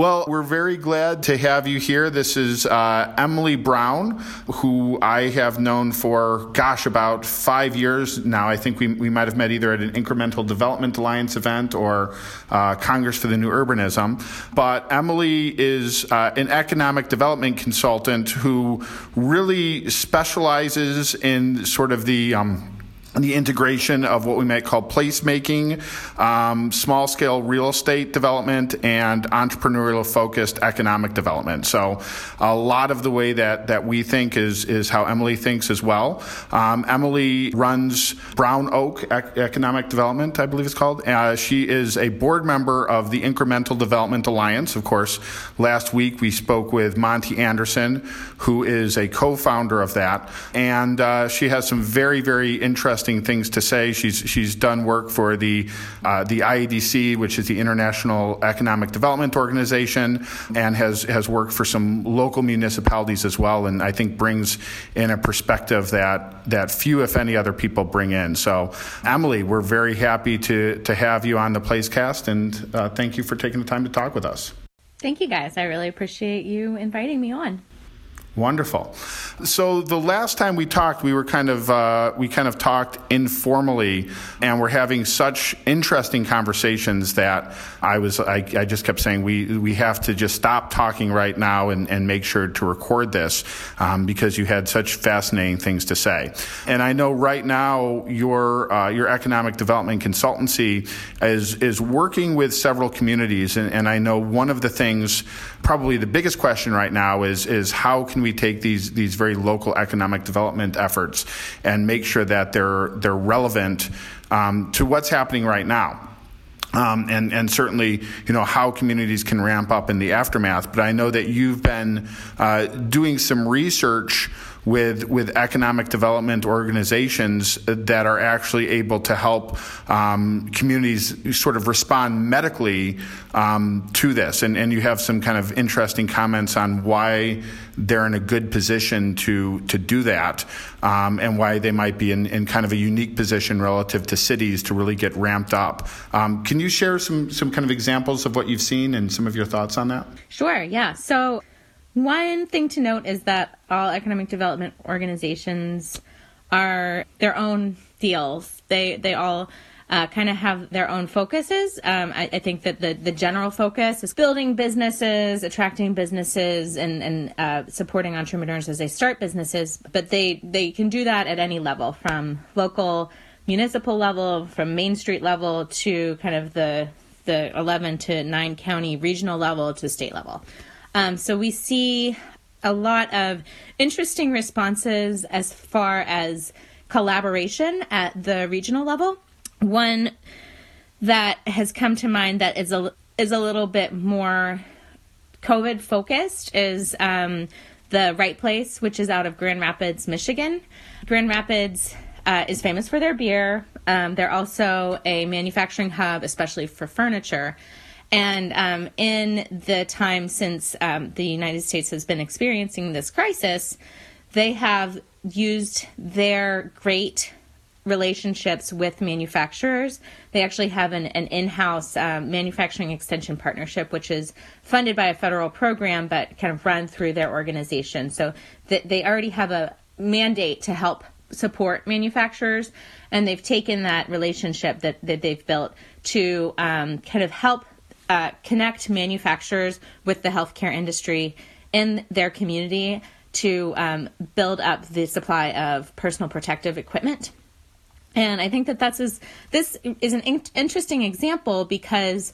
Well, we're very glad to have you here. This is uh, Emily Brown, who I have known for, gosh, about five years now. I think we, we might have met either at an Incremental Development Alliance event or uh, Congress for the New Urbanism. But Emily is uh, an economic development consultant who really specializes in sort of the um, the integration of what we might call placemaking, um, small scale real estate development, and entrepreneurial focused economic development. So, a lot of the way that, that we think is, is how Emily thinks as well. Um, Emily runs Brown Oak Economic Development, I believe it's called. Uh, she is a board member of the Incremental Development Alliance. Of course, last week we spoke with Monte Anderson, who is a co founder of that. And uh, she has some very, very interesting interesting things to say. She's she's done work for the uh, the IEDC, which is the International Economic Development Organization, and has has worked for some local municipalities as well. And I think brings in a perspective that that few, if any, other people bring in. So, Emily, we're very happy to to have you on the Placecast, and uh, thank you for taking the time to talk with us. Thank you, guys. I really appreciate you inviting me on. Wonderful. So the last time we talked, we were kind of uh, we kind of talked informally, and we're having such interesting conversations that I was I, I just kept saying we we have to just stop talking right now and, and make sure to record this um, because you had such fascinating things to say. And I know right now your uh, your economic development consultancy is is working with several communities, and, and I know one of the things, probably the biggest question right now is is how can we take these these very local economic development efforts and make sure that they're they're relevant um, to what's happening right now. Um, and, and certainly, you know, how communities can ramp up in the aftermath. But I know that you've been uh, doing some research with with economic development organizations that are actually able to help um, communities sort of respond medically um, to this. And, and you have some kind of interesting comments on why they're in a good position to to do that, um, and why they might be in, in kind of a unique position relative to cities to really get ramped up. Um, can you share some some kind of examples of what you've seen and some of your thoughts on that? Sure. Yeah. So one thing to note is that all economic development organizations are their own deals. They they all uh, kind of have their own focuses. Um, I, I, think that the, the general focus is building businesses, attracting businesses, and, and uh, supporting entrepreneurs as they start businesses. But they, they can do that at any level, from local municipal level, from Main Street level to kind of the the 11 to 9 county regional level to state level. Um, so we see a lot of interesting responses as far as collaboration at the regional level. One that has come to mind that is a is a little bit more COVID focused is um, the Right Place, which is out of Grand Rapids, Michigan. Grand Rapids uh, is famous for their beer. Um, they're also a manufacturing hub, especially for furniture. And um, in the time since um, the United States has been experiencing this crisis, they have used their great relationships with manufacturers. They actually have an, an in house um, manufacturing extension partnership, which is funded by a federal program but kind of run through their organization. So th- they already have a mandate to help support manufacturers, and they've taken that relationship that, that they've built to um, kind of help uh, connect manufacturers with the healthcare industry in their community to um, build up the supply of personal protective equipment. And I think that that's is, this is an in- interesting example because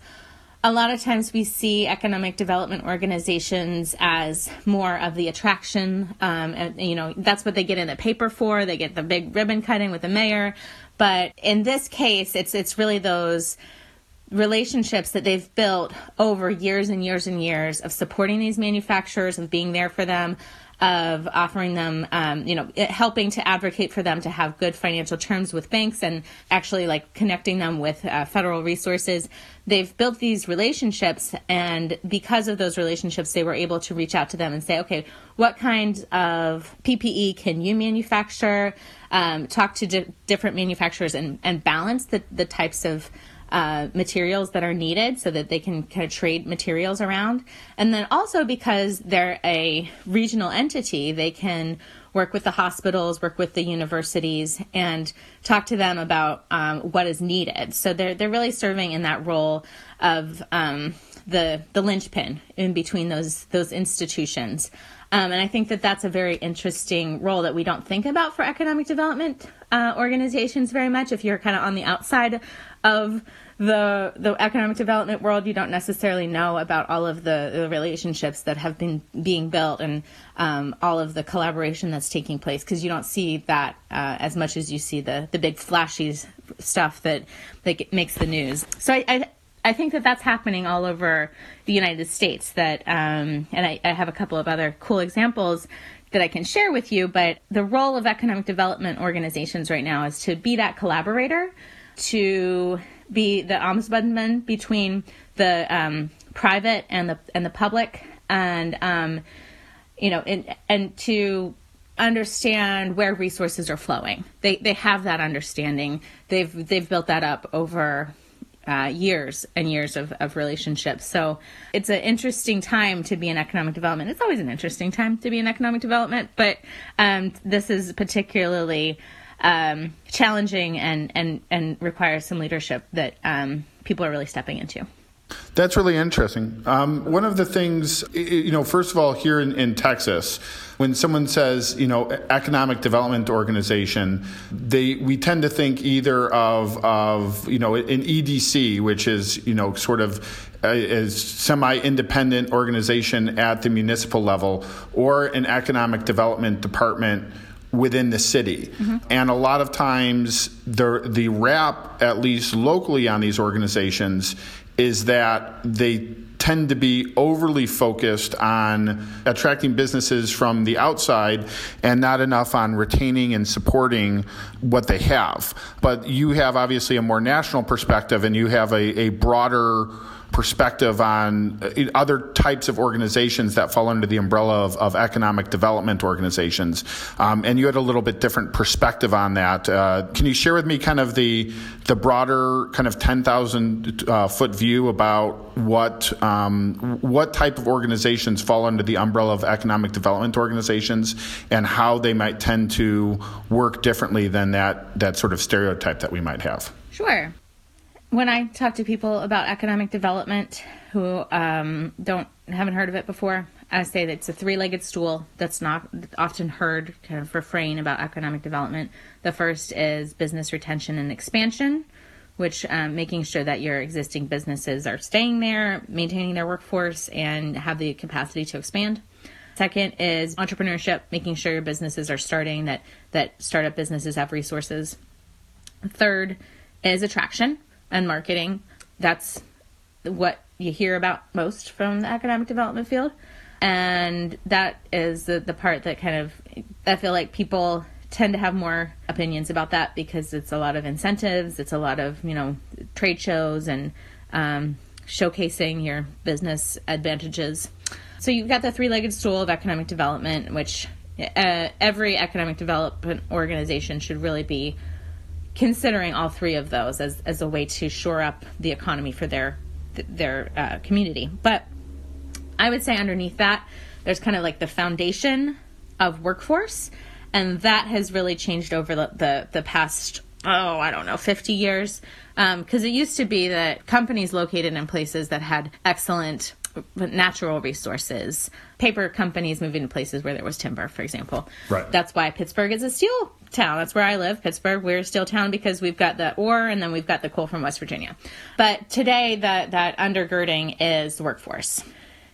a lot of times we see economic development organizations as more of the attraction. Um, and, you know, that's what they get in the paper for. They get the big ribbon cutting with the mayor. But in this case, it's it's really those relationships that they've built over years and years and years of supporting these manufacturers, of being there for them, of offering them, um, you know, helping to advocate for them to have good financial terms with banks and actually like connecting them with uh, federal resources. They've built these relationships, and because of those relationships, they were able to reach out to them and say, okay, what kind of PPE can you manufacture? Um, talk to di- different manufacturers and, and balance the, the types of uh, materials that are needed so that they can kind of trade materials around. And then also because they're a regional entity, they can work with the hospitals, work with the universities, and talk to them about um, what is needed. So they're they're really serving in that role of um, the the linchpin in between those those institutions. Um, and I think that that's a very interesting role that we don't think about for economic development uh, organizations very much. If you're kind of on the outside of the the economic development world, you don't necessarily know about all of the, the relationships that have been being built and um, all of the collaboration that's taking place because you don't see that uh, as much as you see the the big flashy stuff that that makes the news. So I, I I think that that's happening all over the United States. That um, and I, I have a couple of other cool examples that I can share with you. But the role of economic development organizations right now is to be that collaborator to be the ombudsman between the um, private and the and the public, and um, you know, and and to understand where resources are flowing. They they have that understanding. They've they've built that up over uh, years and years of, of relationships. So it's an interesting time to be in economic development. It's always an interesting time to be in economic development, but um, this is particularly um, challenging and, and, and requires some leadership that um, people are really stepping into. That's really interesting. Um, one of the things, you know, first of all, here in, in, Texas, when someone says, you know, economic development organization, they we tend to think either of of you know an EDC, which is you know sort of a, semi-independent organization at the municipal level, or an economic development department within the city. Mm-hmm. And a lot of times the the rap at least locally on these organizations is that they tend to be overly focused on attracting businesses from the outside and not enough on retaining and supporting what they have. But you have obviously a more national perspective and you have a, a broader perspective on uh, other types of organizations that fall under the umbrella of, of economic development organizations. Um, and you had a little bit different perspective on that. Uh, can you share with me kind of the the broader kind of 10,000 uh, foot view about what um, what type of organizations fall under the umbrella of economic development organizations and how they might tend to work differently than that that sort of stereotype that we might have? Sure when I talk to people about economic development who um, don't haven't heard of it before, I say that it's a three-legged stool. That's not often heard kind of refrain about economic development. The first is business retention and expansion, which um, making sure that your existing businesses are staying there, maintaining their workforce, and have the capacity to expand. Second is entrepreneurship, making sure your businesses are starting, that that startup businesses have resources. Third is attraction, and marketing. That's what you hear about most from the academic development field. And that is the, the part that kind of, I feel like people tend to have more opinions about that because it's a lot of incentives, it's a lot of, you know, trade shows and um, showcasing your business advantages. So you've got the three legged stool of economic development, which uh, every economic development organization should really be considering all three of those as, as a way to shore up the economy for their their uh, community. But I would say underneath that, there's kind of like the foundation of workforce, and that has really changed over the the, the past oh I don't know 50 years because um, it used to be that companies located in places that had excellent natural resources. Paper companies moving to places where there was timber, for example. Right. That's why Pittsburgh is a steel town. That's where I live, Pittsburgh. We're steel town because we've got the ore and then we've got the coal from West Virginia. But today, that that undergirding is the workforce.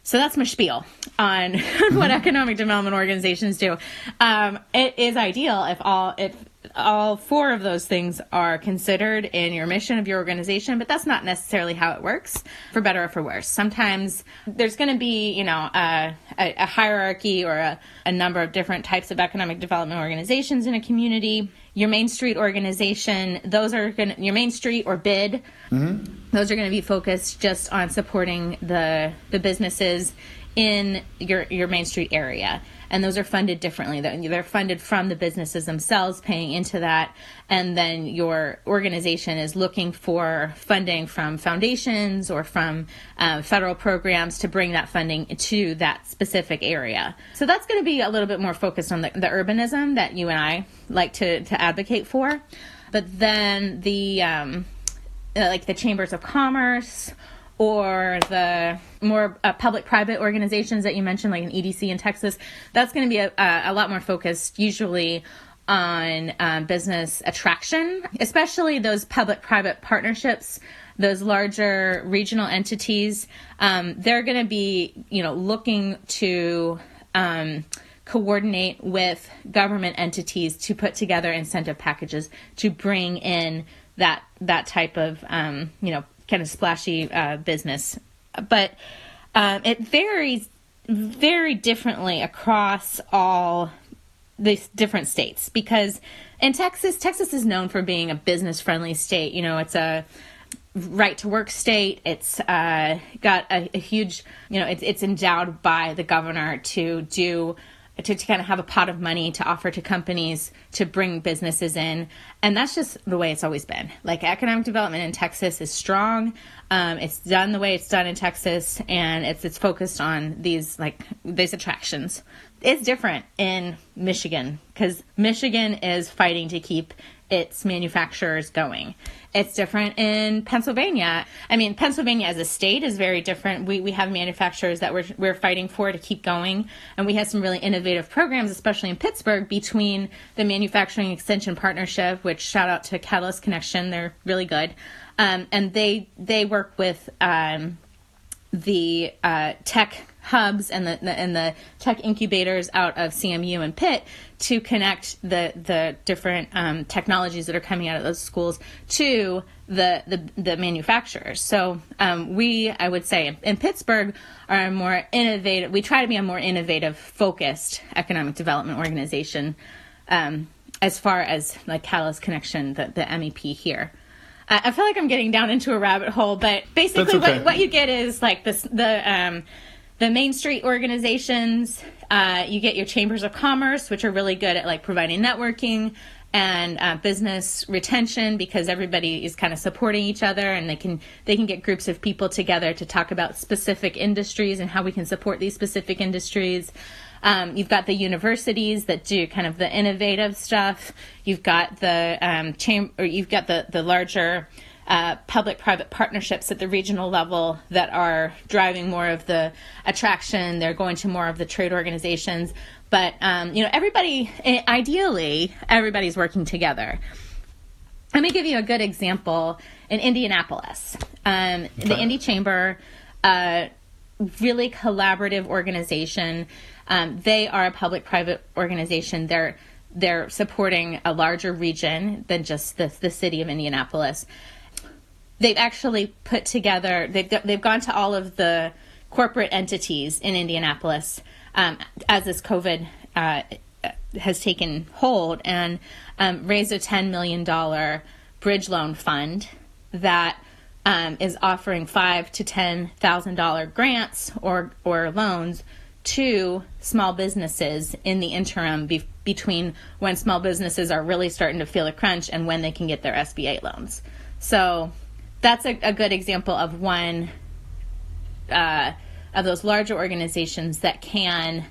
So that's my spiel on what economic development organizations do. Um, it is ideal if all if all four of those things are considered in your mission of your organization, but that's not necessarily how it works, for better or for worse. Sometimes there's going to be, you know, a, a, a hierarchy or a, a number of different types of economic development organizations in a community. Your Main Street organization, those are going to, your Main Street or BID, mm-hmm. those are going to be focused just on supporting the the businesses in your your Main Street area and those are funded differently. They're funded from the businesses themselves paying into that, and then your organization is looking for funding from foundations or from uh, federal programs to bring that funding to that specific area. So that's going to be a little bit more focused on the, the urbanism that you and I like to, to advocate for. But then the um, uh, like the chambers of commerce or the more uh, public-private organizations that you mentioned, like an EDC in Texas, that's going to be a, a, lot more focused, usually on um, business attraction, especially those public-private partnerships. Those larger regional entities, um, they're going to be, you know, looking to um, coordinate with government entities to put together incentive packages to bring in that that type of um, you know kind of splashy uh, business, but um, it varies very differently across all these different states because in Texas, Texas is known for being a business friendly state. You know, it's a right to work state. It's uh, got a, a, huge, you know, it's, it's endowed by the governor to do to, to kind of have a pot of money to offer to companies to bring businesses in. And that's just the way it's always been. Like economic development in Texas is strong. Um, it's done the way it's done in Texas, and it's it's focused on these like these attractions. It's different in Michigan because Michigan is fighting to keep its manufacturers going. It's different in Pennsylvania. I mean, Pennsylvania as a state is very different. We, we have manufacturers that we're, we're fighting for to keep going. And we have some really innovative programs, especially in Pittsburgh, between the Manufacturing Extension Partnership, which shout out to Catalyst Connection. They're really good. Um, and they, they work with um, the uh, tech hubs and the, the, and the tech incubators out of CMU and Pitt to connect the the different um, technologies that are coming out of those schools to the the, the manufacturers. So um, we, I would say, in Pittsburgh, are a more innovative. We try to be a more innovative, focused economic development organization. Um, as far as like Catalyst Connection, the, the MEP here. I feel like I'm getting down into a rabbit hole, but basically, okay. what, what you get is like this the um, the Main Street organizations. Uh, you get your chambers of commerce, which are really good at like providing networking and uh, business retention because everybody is kind of supporting each other and they can they can get groups of people together to talk about specific industries and how we can support these specific industries um, you've got the universities that do kind of the innovative stuff you've got the um, chamber or you've got the the larger uh, public private partnerships at the regional level that are driving more of the attraction. They're going to more of the trade organizations. But, um, you know, everybody, eh, ideally, everybody's working together. Let me give you a good example in Indianapolis. Um, okay. The Indy Chamber, uh, really collaborative organization. Um, they are a public private organization. They're they're supporting a larger region than just the, the city of Indianapolis they've actually put together they've they've gone to all of the corporate entities in Indianapolis um, as this COVID uh, has taken hold and um, raised a ten million dollar bridge loan fund that um, is offering five to ten thousand dollar grants or or loans to small businesses in the interim be- between when small businesses are really starting to feel a crunch and when they can get their SBA loans. So that's a, a good example of one uh, of those larger organizations that can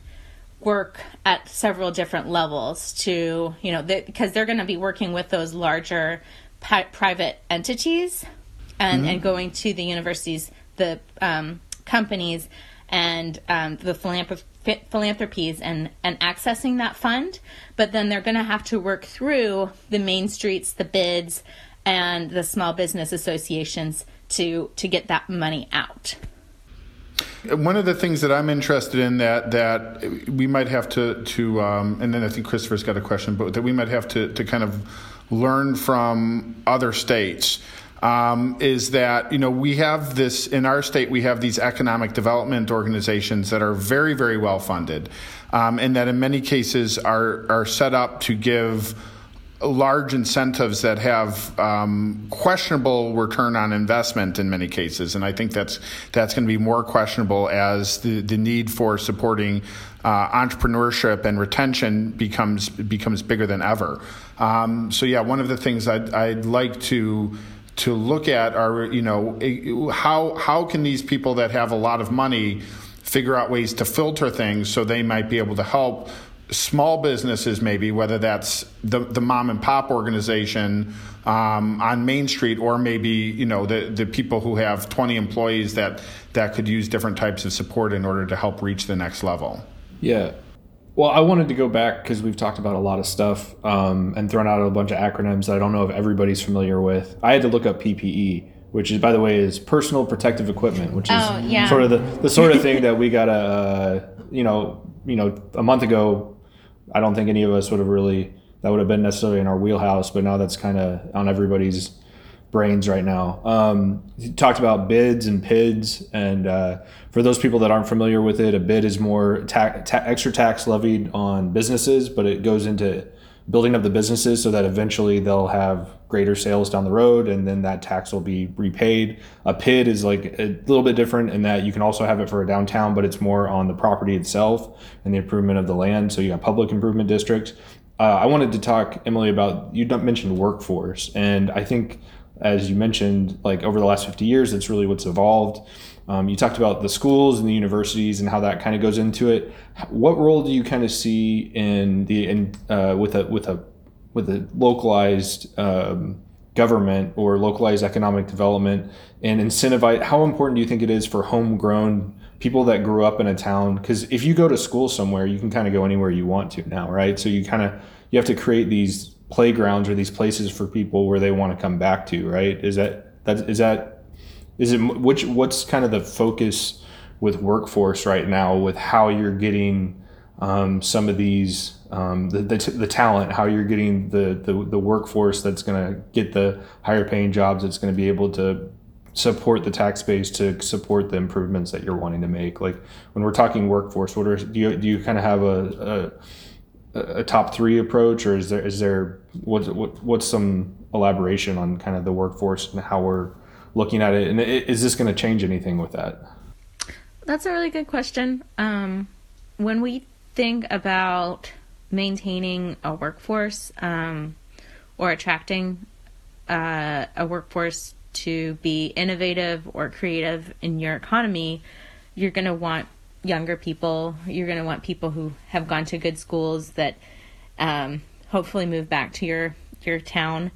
work at several different levels to you know because they're going to be working with those larger pi- private entities and, mm-hmm. and going to the universities the um, companies and um, the philanthrop- philanthropies and, and accessing that fund but then they're going to have to work through the main streets the bids and the small business associations to to get that money out. One of the things that I'm interested in that that we might have to to um, and then I think Christopher's got a question, but that we might have to to kind of learn from other states. Um, is that you know we have this in our state we have these economic development organizations that are very very well funded um, and that in many cases are are set up to give large incentives that have um, questionable return on investment in many cases, and I think that's that's going to be more questionable as the, the need for supporting uh, entrepreneurship and retention becomes becomes bigger than ever. Um, so yeah, one of the things I'd, I'd like to to look at are you know how how can these people that have a lot of money figure out ways to filter things so they might be able to help small businesses maybe whether that's the, the mom and pop organization um, on main street or maybe you know the, the people who have 20 employees that that could use different types of support in order to help reach the next level yeah well, I wanted to go back because we've talked about a lot of stuff um, and thrown out a bunch of acronyms that I don't know if everybody's familiar with. I had to look up PPE, which is, by the way, is personal protective equipment, which is Oh, yeah. sort of the, the sort of thing that we got to, uh, you know, you know, a month ago, I don't think any of us would have really that would have been necessarily in our wheelhouse, but now that's kind of on everybody's brains right now. Um, you talked about bids and PIDs, and uh, for those people that aren't familiar with it, a bid is more ta- ta- extra tax levied on businesses, but it goes into building up the businesses so that eventually they'll have greater sales down the road, and then that tax will be repaid. A PID is like a little bit different in that you can also have it for a downtown, but it's more on the property itself and the improvement of the land. So you got public improvement districts. Uh, I wanted to talk, Emily, about you mentioned workforce, and I think as you mentioned, like over the last 50 years, that's really what's evolved. Um, you talked about the schools and the universities and how that kind of goes into it. What role do you kind of see in the in uh, with a with a with a localized um, government or localized economic development and incentivize? How important do you think it is for homegrown people that grew up in a town? Because if you go to school somewhere, you can kind of go anywhere you want to now, right? So you kind of you have to create these playgrounds or these places for people where they want to come back to, right? Is that that is that is it which what's kind of the focus with workforce right now with how you're getting um, some of these um, the, the, the talent, how you're getting the, the, the workforce that's going to get the higher paying jobs, that's going to be able to support the tax base to support the improvements that you're wanting to make. Like when we're talking workforce, what are do you do you kind of have a, a a top three approach, or is there is there what's what, what's some elaboration on kind of the workforce and how we're looking at it, and is this going to change anything with that? That's a really good question. Um, when we think about maintaining a workforce um, or attracting uh, a workforce to be innovative or creative in your economy, you're going to want younger people. You're going to want people who have gone to good schools that um, hopefully move back to your your town.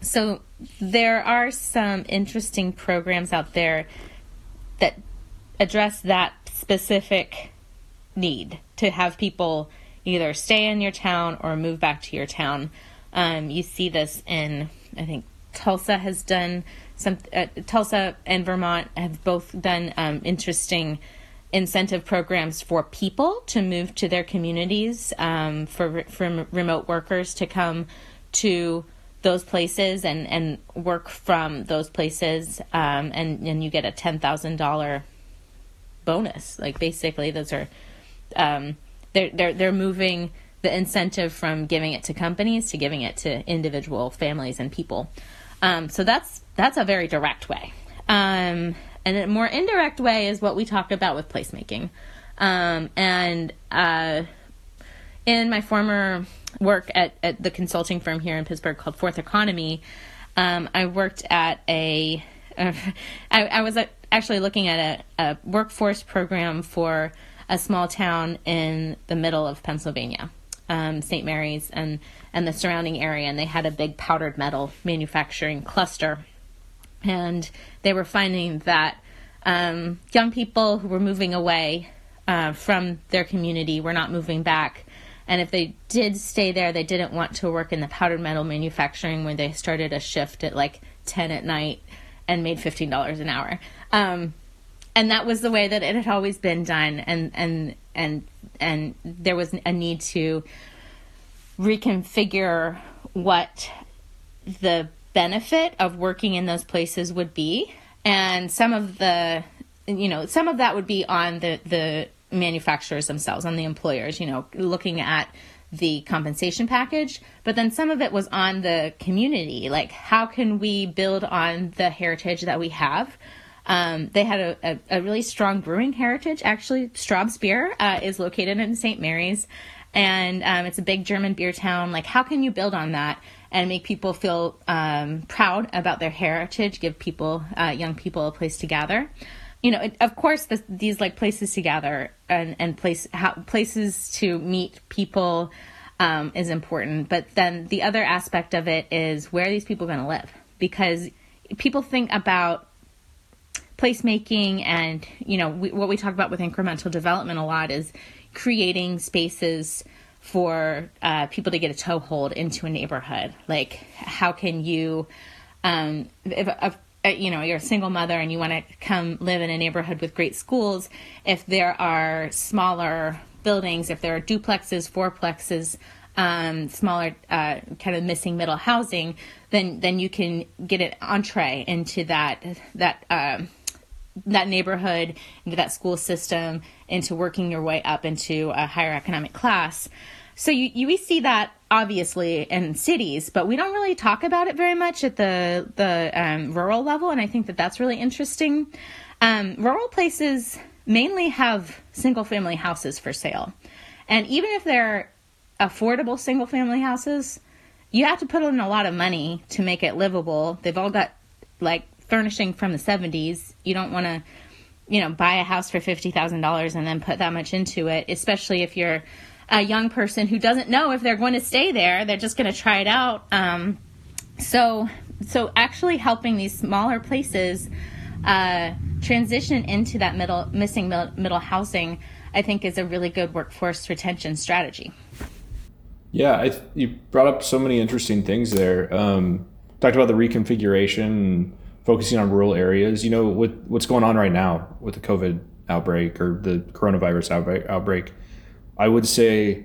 So there are some interesting programs out there that address that specific need to have people either stay in your town or move back to your town. Um, you see this in, I think Tulsa has done some. Uh, Tulsa and Vermont have both done um, interesting incentive programs for people to move to their communities um, for for remote workers to come to those places and and work from those places um, and and you get a ten thousand dollar bonus. Like basically those are um, they're they're they're moving the incentive from giving it to companies to giving it to individual families and people. Um, so that's that's a very direct way. Um, and a more indirect way is what we talk about with placemaking. Um, and uh, in my former work at, at the consulting firm here in Pittsburgh called Fourth Economy, um, I worked at a. Uh, I, I, was actually looking at a, a workforce program for a small town in the middle of Pennsylvania, um, St. Mary's and and the surrounding area, and they had a big powdered metal manufacturing cluster and they were finding that um, young people who were moving away uh, from their community were not moving back. And if they did stay there, they didn't want to work in the powdered metal manufacturing where they started a shift at like 10 at night and made $15 an hour. Um, and that was the way that it had always been done. And, and, and, and there was a need to reconfigure what the benefit of working in those places would be. And some of the, you know, some of that would be on the, the manufacturers themselves, on the employers, you know, looking at the compensation package, but then some of it was on the community. Like, how can we build on the heritage that we have? Um, they had a, a, a, really strong brewing heritage. Actually, Straub's beer uh, is located in St. Mary's, and um, it's a big German beer town. Like, how can you build on that and make people feel um, proud about their heritage? Give people, uh, young people, a place to gather. You know, it, of course, the, these like places to gather and and place places to meet people um, is important. But then the other aspect of it is where are these people going to live? Because people think about placemaking and you know we, what we talk about with incremental development a lot is creating spaces for uh, people to get a toehold into a neighborhood. Like how can you um, if, if uh, you know you're a single mother and you want to come live in a neighborhood with great schools if there are smaller buildings if there are duplexes fourplexes um, smaller uh, kind of missing middle housing then then you can get an entree into that that um, that neighborhood, into that school system, into working your way up into a higher economic class. So you, you we see that obviously in cities, but we don't really talk about it very much at the the um, rural level, and I think that that's really interesting. Um, rural places mainly have single family houses for sale, and even if they're affordable single family houses, you have to put in a lot of money to make it livable. They've all got like furnishing from the 70s. You don't want to, you know, buy a house for $50,000 and then put that much into it, especially if you're a young person who doesn't know if they're going to stay there. They're just going to try it out. Um, so, so actually helping these smaller places uh, transition into that middle missing middle, middle housing, I think, is a really good workforce retention strategy. Yeah, I, you brought up so many interesting things there. Um, talked about the reconfiguration focusing on rural areas. You know, with what's going on right now with the COVID outbreak or the coronavirus outbreak, outbreak I would say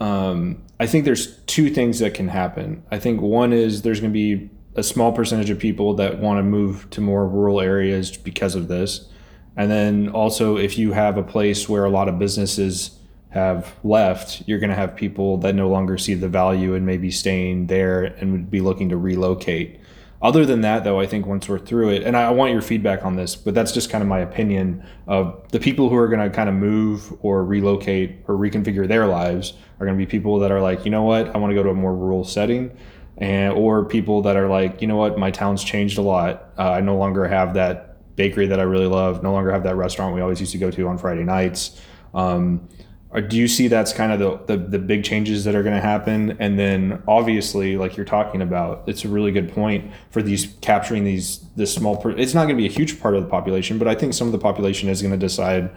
um, I think there's two things that can happen. I think one is there's going to be a small percentage of people that want to move to more rural areas because of this. And then also, if you have a place where a lot of businesses have left, you're going to have people that no longer see the value and maybe staying there and would be looking to relocate. Other than that, though, I think once we're through it, and I want your feedback on this, but that's just kind of my opinion of the people who are going to kind of move or relocate or reconfigure their lives are going to be people that are like, you know what, I want to go to a more rural setting, and or people that are like, you know what, my town's changed a lot. Uh, I no longer have that bakery that I really love. No longer have that restaurant we always used to go to on Friday nights. Um, or do you see that's kind of the, the, the big changes that are going to happen? And then obviously like you're talking about it's a really good point for these capturing these this small per, it's not going to be a huge part of the population but i think some of the population is going to decide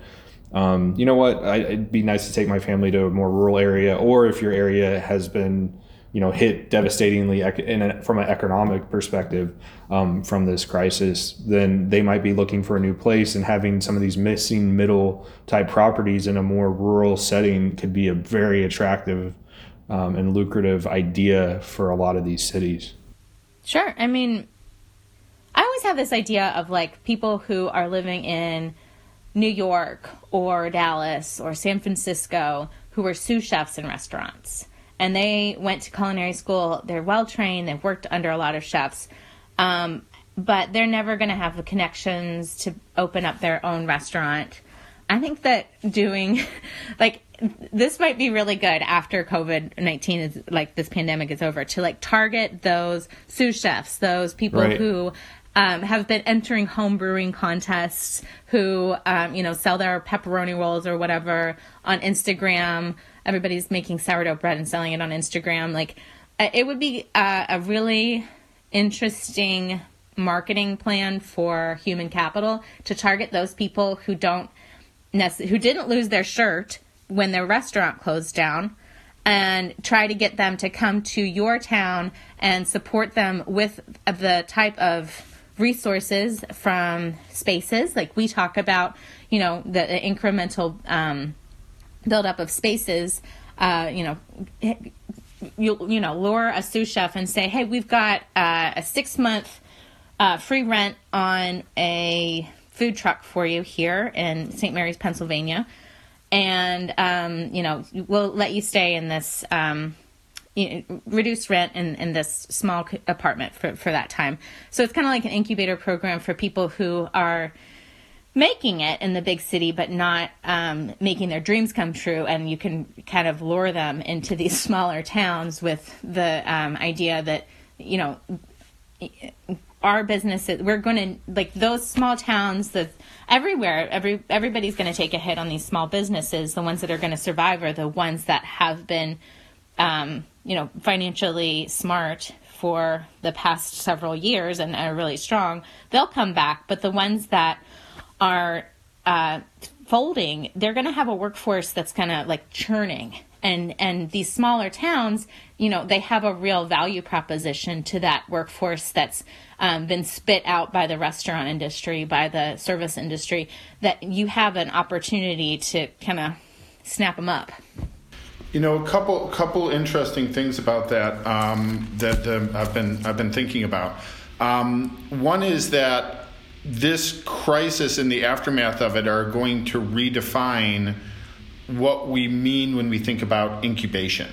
um, you know what? I, it'd be nice to take my family to a more rural area or if your area has been you know hit devastatingly in a, from an economic perspective um, from this crisis, then they might be looking for a new place. And having some of these missing middle type properties in a more rural setting could be a very attractive um, and lucrative idea for a lot of these cities. Sure. I mean, I always have this idea of like people who are living in New York or Dallas or San Francisco who are sous chefs in restaurants and they went to culinary school. They're well trained. They've worked under a lot of chefs, um, but they're never going to have the connections to open up their own restaurant. I think that doing like this might be really good after COVID nineteen is like this pandemic is over to like target those sous chefs, those people right. who um, have been entering home brewing contests, who um, you know sell their pepperoni rolls or whatever on Instagram everybody's making sourdough bread and selling it on Instagram. Like, uh, it would be uh, a really interesting marketing plan for human capital to target those people who don't who didn't lose their shirt when their restaurant closed down and try to get them to come to your town and support them with the type of resources from spaces like we talk about you know the, the incremental um, buildup of spaces, uh, you know, you you know, lure a sous chef and say, hey, we've got uh, a six month uh, free rent on a food truck for you here in St. Mary's, Pennsylvania. and um, you know we'll let you stay in this um, you know, reduced rent in, in this small apartment for, for that time. So it's kind of like an incubator program for people who are making it in the big city, but not um, making their dreams come true. And you can kind of lure them into these smaller towns with the um, idea that, you know, our businesses, we're going to, like those small towns, the everywhere, every everybody's going to take a hit on these small businesses. The ones that are going to survive are the ones that have been, um, you know, financially smart for the past several years and are really strong. They'll come back, but the ones that are uh, folding, they're going to have a workforce that's kind of like churning. And and these smaller towns, you know, they have a real value proposition to that workforce that's um, been spit out by the restaurant industry, by the service industry. That you have an opportunity to kind of snap them up. You know, a couple couple interesting things about that um, that uh, I've been I've been thinking about. Um, one is that this crisis and the aftermath of it are going to redefine what we mean when we think about incubation.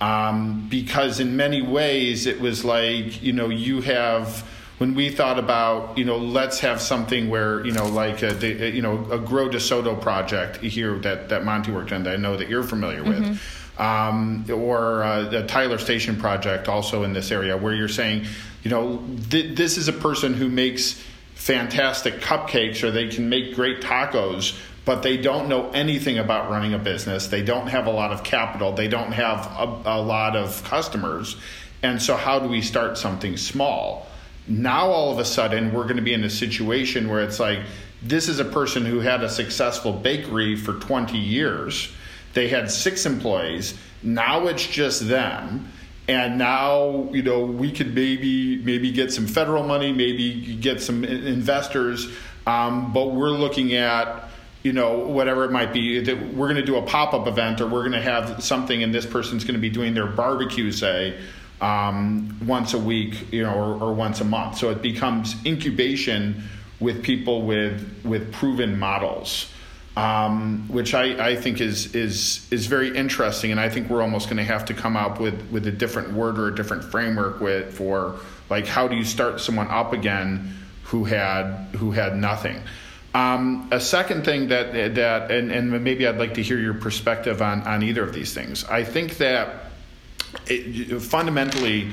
Um, because in many ways it was like, you know, you have when we thought about, you know, let's have something where, you know, like a, the, you know, a Grow DeSoto project here that, that Monte worked on that I know that you're familiar with. Mm-hmm. Um, or uh, the Tyler Station project also in this area where you're saying, you know, th- this is a person who makes fantastic cupcakes or they can make great tacos, but they don't know anything about running a business. They don't have a lot of capital. They don't have a, a lot of customers. And so, how do we start something small? Now, all of a sudden, we're going to be in a situation where it's like, this is a person who had a successful bakery for 20 years. They had six employees. Now it's just them and now you know we could maybe maybe get some federal money maybe get some investors um, but we're looking at you know whatever it might be that we're going to do a pop-up event or we're going to have something and this person's going to be doing their barbecue say um, once a week you know or, or once a month. So it becomes incubation with people with with proven models um, which I, I think is is is very interesting, and I think we're almost going to have to come up with with a different word or a different framework with for like how do you start someone up again who had who had nothing. Um, a second thing that that and, and maybe I'd like to hear your perspective on on either of these things. I think that it, fundamentally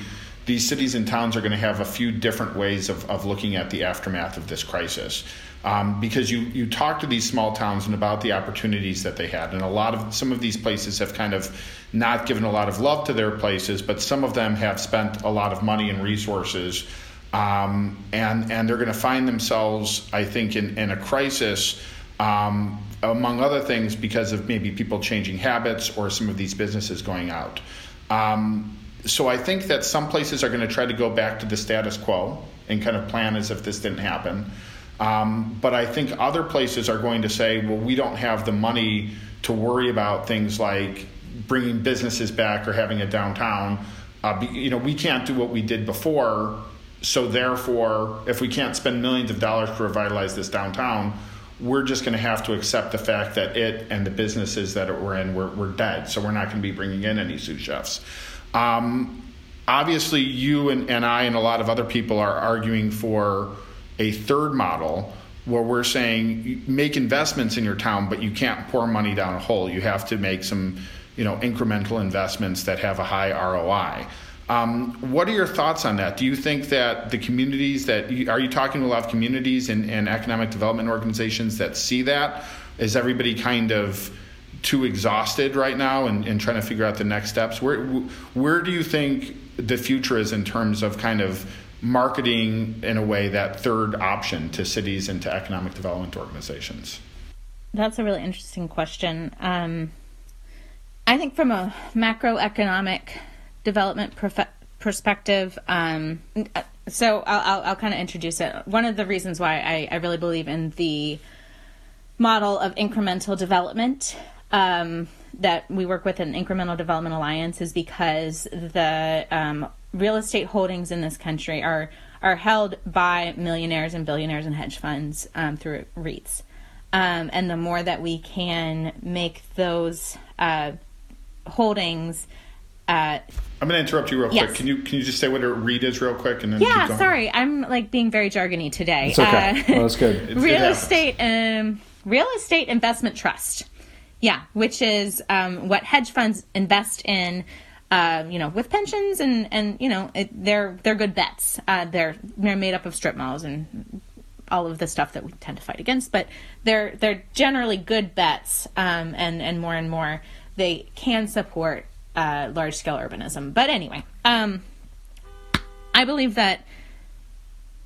these cities and towns are going to have a few different ways of, of looking at the aftermath of this crisis um, because you you talk to these small towns and about the opportunities that they had, and a lot of some of these places have kind of not given a lot of love to their places, but some of them have spent a lot of money and resources, um, and and they're going to find themselves, I think, in in a crisis. Um, among other things, because of maybe people changing habits or some of these businesses going out. Um, so I think that some places are going to try to go back to the status quo and kind of plan as if this didn't happen. Um, but I think other places are going to say, well, we don't have the money to worry about things like bringing businesses back or having a downtown. Uh, you know, we can't do what we did before. So therefore, if we can't spend millions of dollars to revitalize this downtown, we're just going to have to accept the fact that it and the businesses that we're in, we're, we're dead. So we're not going to be bringing in any sous chefs. Um, obviously, you and, and I and a lot of other people are arguing for a third model where we're saying make investments in your town, but you can't pour money down a hole. You have to make some, you know, incremental investments that have a high ROI. Um, what are your thoughts on that? Do you think that the communities that you, are you talking to a lot of communities and, and economic development organizations that see that? Is everybody kind of too exhausted right now and, and trying to figure out the next steps? Where where do you think the future is in terms of kind of marketing in a way that third option to cities and to economic development organizations? That's a really interesting question. Um, I think from a macroeconomic development prof- perspective, um, so I'll, I'll, I'll kind of introduce it. One of the reasons why I, I, really believe in the model of incremental development um, that we work with an incremental development alliance is because the um, real estate holdings in this country are are held by millionaires and billionaires and hedge funds um, through REITs. um, and the more that we can make those uh, holdings. Uh, I'm going to interrupt you real Yes. quick. Can you can you just say what a REIT is real quick and then yeah, sorry, I'm like being very jargony today. It's okay. Uh, well, that's good. It's- real happens. estate um, real estate investment trust yeah which is um, what hedge funds invest in uh, you know with pensions and and you know it, they're they're good bets. Uh, they're they're made up of strip malls and all of the stuff that we tend to fight against but they're they're generally good bets um, and and more and more they can support uh, large scale urbanism. But anyway um, I believe that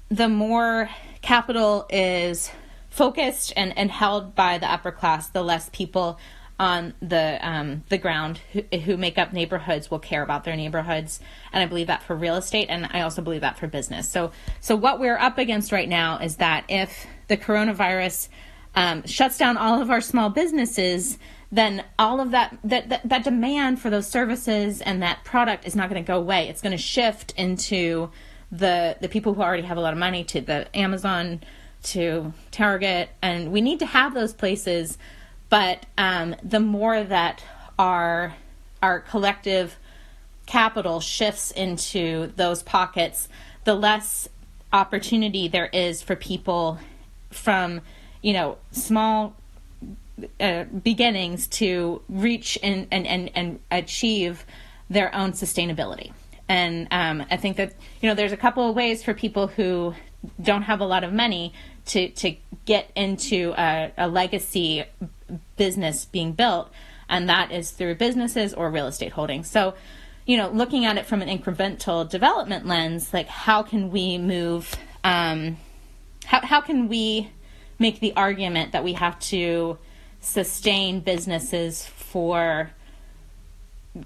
the more capital is focused and, and held by the upper class, the less people on the um, the ground who, who make up neighborhoods will care about their neighborhoods, and I believe that for real estate, and I also believe that for business. So, so what we're up against right now is that if the coronavirus um, shuts down all of our small businesses, then all of that, that that that demand for those services and that product is not going to go away. It's going to shift into the the people who already have a lot of money to the Amazon, to Target, and we need to have those places. But um, the more that our our collective capital shifts into those pockets, the less opportunity there is for people from you know small uh, beginnings to reach and, and, and, and achieve their own sustainability. And um, I think that you know there's a couple of ways for people who don't have a lot of money to to get into a, a legacy business being built, and that is through businesses or real estate holdings. So, you know, looking at it from an incremental development lens, like how can we move? Um, how how can we make the argument that we have to sustain businesses for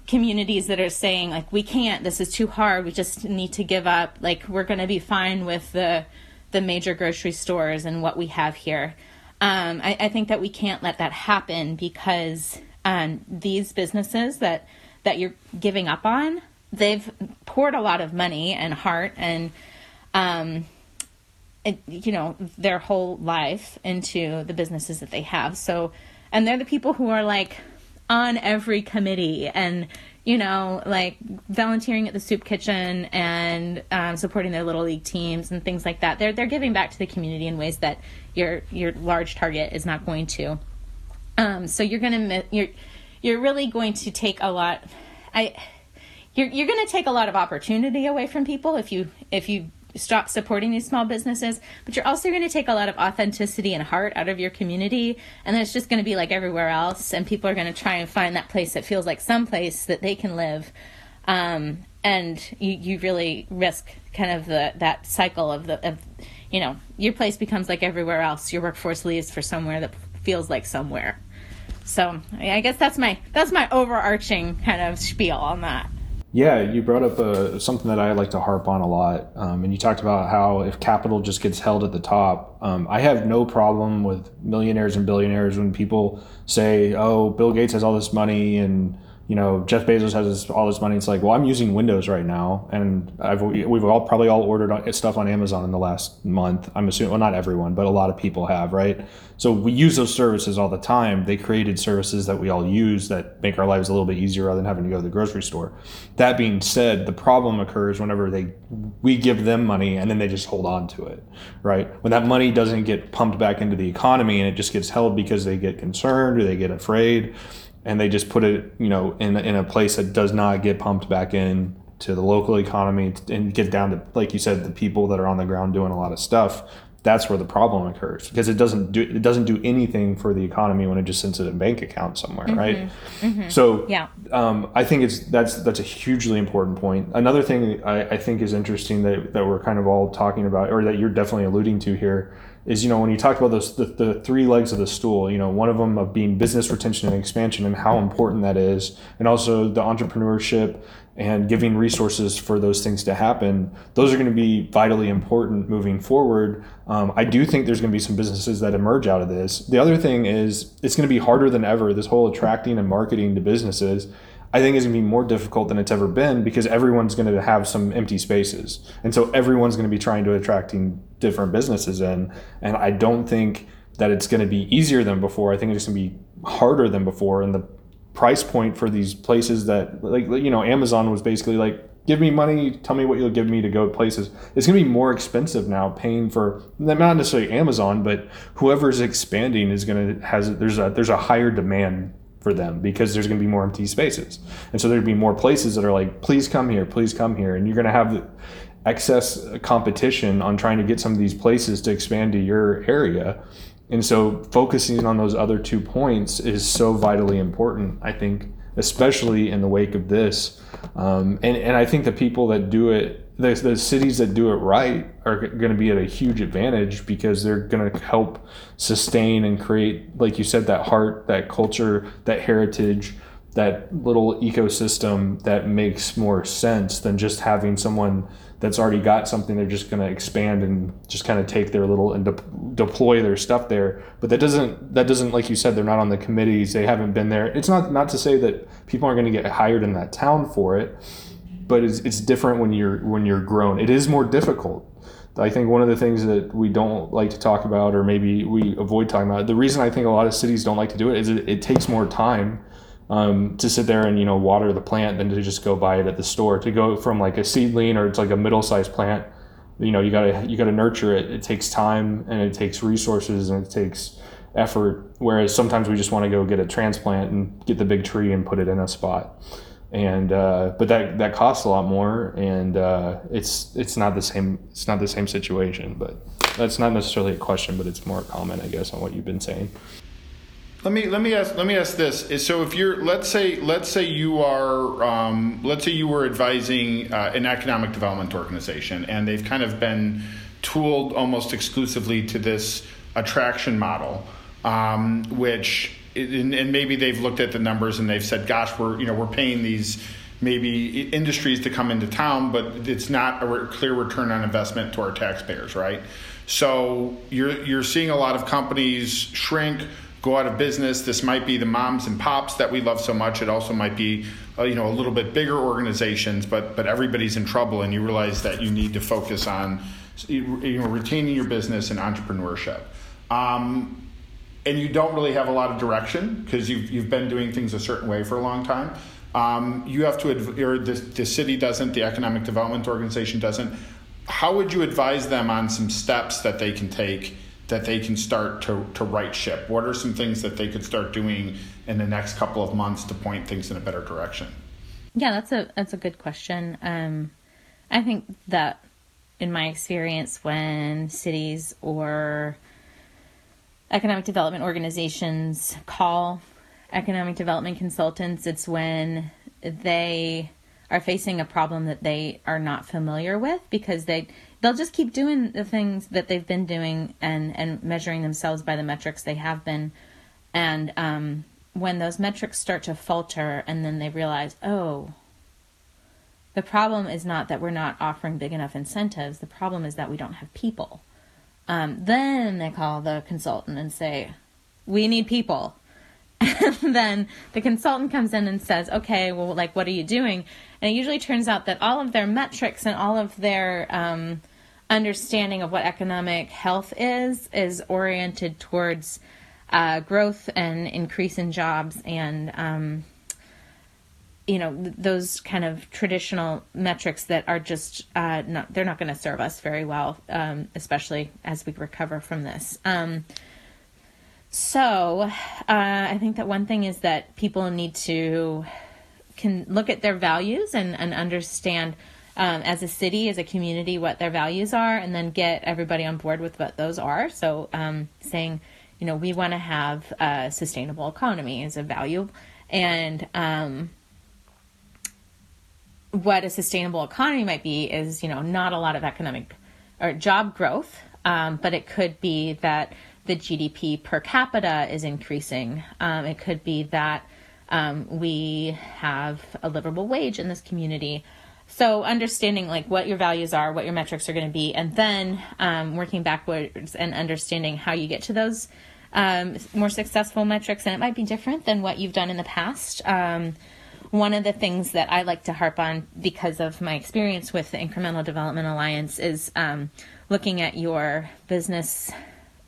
communities that are saying like we can't this is too hard we just need to give up like we're going to be fine with the the major grocery stores and what we have here. Um, I, I think that we can't let that happen because um, these businesses that that you're giving up on they've poured a lot of money and heart and um, it, you know their whole life into the businesses that they have. So and they're the people who are like on every committee and you know like volunteering at the soup kitchen and um, supporting their little league teams and things like that. They're they're giving back to the community in ways that your your large target is not going to. Um, so you're gonna you're you're really going to take a lot i you're, you're going to take a lot of opportunity away from people if you if you stop supporting these small businesses but you're also going to take a lot of authenticity and heart out of your community and it's just going to be like everywhere else and people are going to try and find that place that feels like some place that they can live. Um, and you, you really risk kind of the that cycle of the of you know your place becomes like everywhere else. Your workforce leaves for somewhere that feels like somewhere. So i guess that's my that's my overarching kind of spiel on that Yeah, you brought up uh, something that I like to harp on a lot, um, and you talked about how if capital just gets held at the top, um, I have no problem with millionaires and billionaires when people say, "Oh, Bill Gates has all this money," and you know Jeff Bezos has all this money. It's like, well, I'm using Windows right now, and I've we've all probably all ordered stuff on Amazon in the last month. I'm assuming, well, not everyone, but a lot of people have, right? So we use those services all the time. They created services that we all use that make our lives a little bit easier rather than having to go to the grocery store. That being said, the problem occurs whenever they we give them money and then they just hold on to it, right? When that money doesn't get pumped back into the economy and it just gets held because they get concerned or they get afraid and they just put it, you know, in in a place that does not get pumped back in to the local economy and get down to like you said the people that are on the ground doing a lot of stuff that's where the problem occurs because it doesn't do it doesn't do anything for the economy when it just sends it in a bank account somewhere right so Yeah. um, I think it's that's that's a hugely important point. Another thing I, I think is interesting that, that we're kind of all talking about, or that you're definitely alluding to here, is you know when you talked about those the, the three legs of the stool, you know one of them of being business retention and expansion and how important that is, and also the entrepreneurship and giving resources for those things to happen. Those are going to be vitally important moving forward. Um, I do think there's going to be some businesses that emerge out of this. The other thing is it's going to be harder than ever. This whole attracting and marketing to businesses. I think is going to be more difficult than it's ever been because everyone's going to have some empty spaces. And so everyone's going to be trying to attracting different businesses in. And I don't think that it's going to be easier than before. I think it's going to be harder than before, and the price point for these places that like you know Amazon was basically like give me money, tell me what you'll give me to go places. It's going to be more expensive now paying for not necessarily Amazon, but whoever's expanding is going to has there's a there's a higher demand for them because there's going to be more empty spaces. And so there'd be more places that are like please come here, please come here and you're going to have excess competition on trying to get some of these places to expand to your area. And so focusing on those other two points is so vitally important, I think, especially in the wake of this. Um, and, and I think the people that do it, the, the cities that do it right, are going to be at a huge advantage because they're going to help sustain and create, like you said, that heart, that culture, that heritage, that little ecosystem that makes more sense than just having someone that's already got something they're just going to expand and just kind of take their little and de- deploy their stuff there. But that doesn't that doesn't like you said they're not on the committees they haven't been there. It's not not to say that people aren't going to get hired in that town for it but it's, it's different when you're when you're grown. It is more difficult. I think one of the things that we don't like to talk about, or maybe we avoid talking about, the reason I think a lot of cities don't like to do it is it, it takes more time um, to sit there and you know water the plant than to just go buy it at the store. To go from like a seedling or it's like a middle sized plant, you know you gotta you gotta nurture it. It takes time and it takes resources and it takes effort. Whereas sometimes we just want to go get a transplant and get the big tree and put it in a spot. And uh, but that that costs a lot more, and uh, it's it's not the same it's not the same situation. But that's not necessarily a question, but it's more a comment, I guess, on what you've been saying. Let me let me ask let me ask this. So if you're let's say let's say you are um, let's say you were advising uh, an economic development organization and they've kind of been tooled almost exclusively to this attraction model, um, which and, and maybe they've looked at the numbers and they've said, "Gosh, we're you know we're paying these." maybe industries to come into town, but it's not a clear return on investment to our taxpayers, right? So you're you're seeing a lot of companies shrink go out of business. This might be the moms and pops that we love so much. It also might be, uh, you know, a little bit bigger organizations, but but everybody's in trouble, and you realize that you need to focus on, you know, retaining your business and entrepreneurship. Um, and you don't really have a lot of direction because you've you've been doing things a certain way for a long time. Um, you have to, or the, the city doesn't, the economic development organization doesn't. How would you advise them on some steps that they can take? That they can start to, to right ship? What are some things that they could start doing in the next couple of months to point things in a better direction? Yeah, that's a that's a good question. Um, I think that in my experience, when cities or economic development organizations call economic development consultants, it's when they are facing a problem that they are not familiar with because they they'll just keep doing the things that they've been doing and and measuring themselves by the metrics they have been. And um, when those metrics start to falter and then they realize oh the problem is not that we're not offering big enough incentives. The problem is that we don't have people. Um, then they call the consultant and say we need people. And then the consultant comes in and says okay well like what are you doing? And it usually turns out that all of their metrics and all of their um, understanding of what economic health is is oriented towards uh, growth and increase in jobs and um, you know those kind of traditional metrics that are just uh, not they're not going to serve us very well um, especially as we recover from this. Um, so uh, i think that one thing is that people need to can look at their values and, and understand um, as a city, as a community, what their values are, and then get everybody on board with what those are. So, um, saying, you know, we want to have a sustainable economy is a value, and um, what a sustainable economy might be is, you know, not a lot of economic or job growth, um, but it could be that the GDP per capita is increasing. Um, it could be that um, we have a livable wage in this community. So understanding like what your values are, what your metrics are going to be, and then um, working backwards and understanding how you get to those um, more successful metrics, and it might be different than what you've done in the past. Um, one of the things that I like to harp on because of my experience with the Incremental Development Alliance is um, looking at your business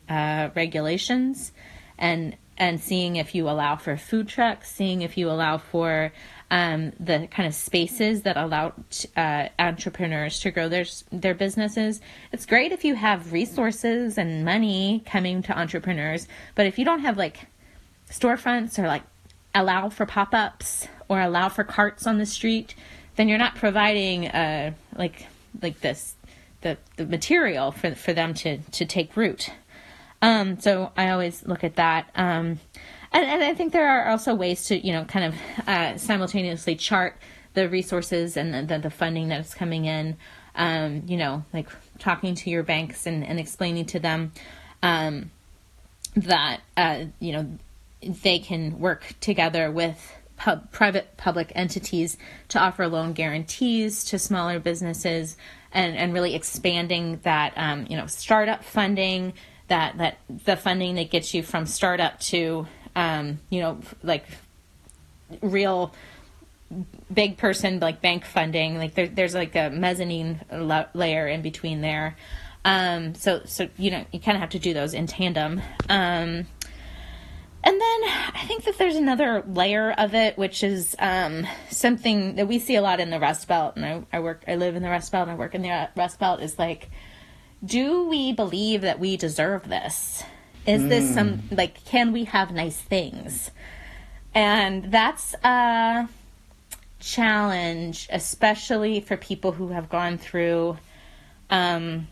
uh, regulations and and seeing if you allow for food trucks, seeing if you allow for um, the kind of spaces that allow uh, entrepreneurs to grow their their businesses. It's great if you have resources and money coming to entrepreneurs, but if you don't have like storefronts or like allow for pop ups or allow for carts on the street, then you're not providing uh, like like this the the material for for them to to take root. Um, so I always look at that. Um, and, and I think there are also ways to, you know, kind of uh, simultaneously chart the resources and the, the funding that is coming in. Um, you know, like talking to your banks and, and explaining to them um, that, uh, you know, they can work together with pub, private public entities to offer loan guarantees to smaller businesses and, and really expanding that, um, you know, startup funding, that, that the funding that gets you from startup to um, you know, like real big person like bank funding. Like there, there's like a mezzanine la- layer in between there. Um, so so you know you kind of have to do those in tandem. Um, and then I think that there's another layer of it, which is um, something that we see a lot in the Rust Belt. And I, I work, I live in the Rust Belt, and I work in the Rust Belt. Is like, do we believe that we deserve this? Is mm. this some hmm. like can we have nice things? And that's a challenge, especially for people who have gone through um,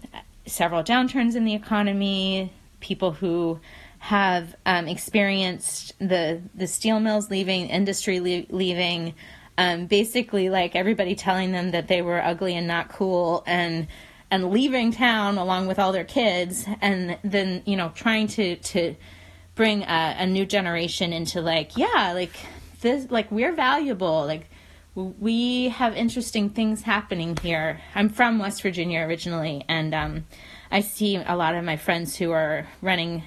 several downturns in the economy, people who have um, experienced the the steel mills leaving, industry le- leaving, um, basically like everybody telling them that they were ugly and not cool, and and leaving town along with all their kids and then you know trying to to bring a, a new generation into like yeah like this like we're valuable. Like we have interesting things happening here. I'm from west virginia originally and um, i see a lot of my friends who are running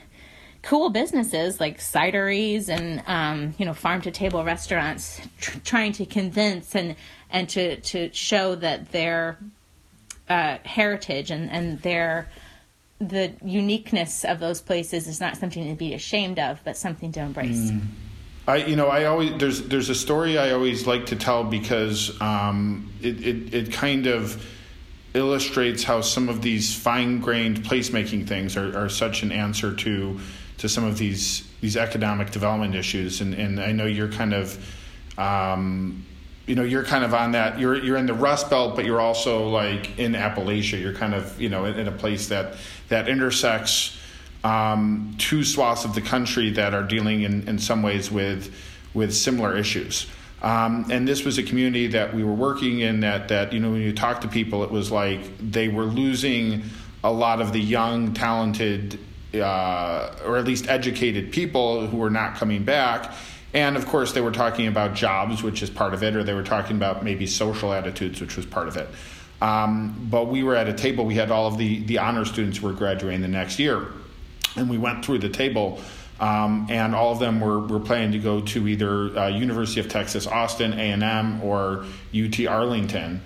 cool businesses like cideries and um, you know farm to table restaurants tr- trying to convince and and to to show that they're uh, heritage and, and their the uniqueness of those places is not something to be ashamed of, but something to embrace. Mm. I, you know, I always there's there's a story I always like to tell because um, it, it it kind of illustrates how some of these fine grained placemaking things are, are such an answer to to some of these these economic development issues, and and I know you're kind of um, you know you're kind of on that you're you're in the rust belt but you're also like in appalachia. You're kind of you know in, in a place that that intersects um, two swaths of the country that are dealing in, in some ways with with similar issues. Um, and this was a community that we were working in that that you know when you talk to people it was like they were losing a lot of the young talented uh, or at least educated people who were not coming back and of course, they were talking about jobs, which is part of it, or they were talking about maybe social attitudes, which was part of it. Um, but we were at a table, we had all of the, the honor students who were graduating the next year. And we went through the table, um, and all of them were, were planning to go to either uh, University of Texas Austin, A&M, or UT Arlington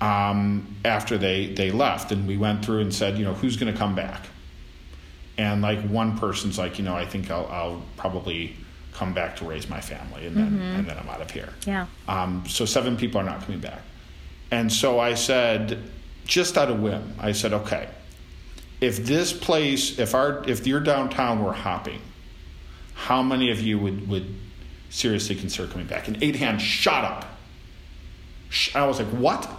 um, after they, they left. And we went through and said, you know, who's going to come back? And like one person's like, you know, I think I'll, I'll probably come back to raise my family, and then mm-hmm. and then I'm out of here. Yeah. Um, so seven people are not coming back, and so I said, just out of whim, I said, okay, if this place, if our if your downtown were hopping, how many of you would would seriously consider coming back? And eight hands shot up. I was like, what?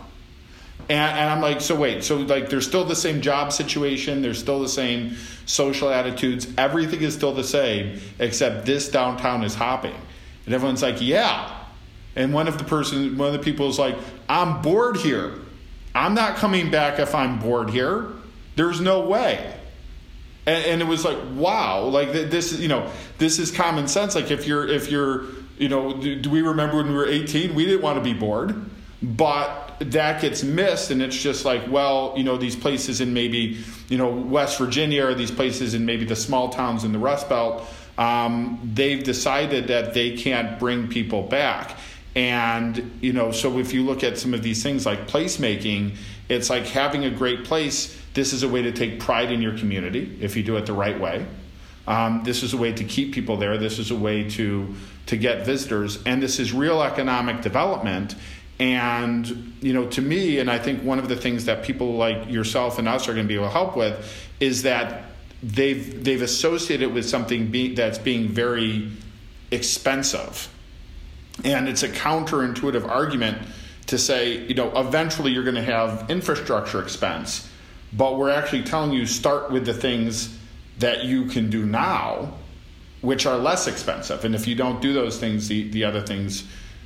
And, and, I'm like, so wait, so like there's still the same job situation, there's still the same social attitudes, everything is still the same, except this downtown is hopping. And everyone's like, yeah. And one of the person, one of the people is like, I'm bored here. I'm not coming back if I'm bored here. There's no way. And, and it was like, wow, like this, you know, this is common sense. Like if you're, if you're, you know, do, do we remember when we were 18? We didn't want to be bored, but that gets missed and it's just like well you know these places in maybe you know west virginia or these places in maybe the small towns in the rust belt um, they've decided that they can't bring people back and you know so if you look at some of these things like placemaking it's like having a great place this is a way to take pride in your community if you do it the right way. Um, this is a way to keep people there. This is a way to to get visitors, and this is real economic development. And you know, to me, and I think one of the things that people like yourself and us are going to be able to help with is that they've they've associated with something be, that's being very expensive, and it's a counterintuitive argument to say, you know, eventually you're going to have infrastructure expense, but we're actually telling you start with the things that you can do now, which are less expensive. And if you don't do those things, the, the other things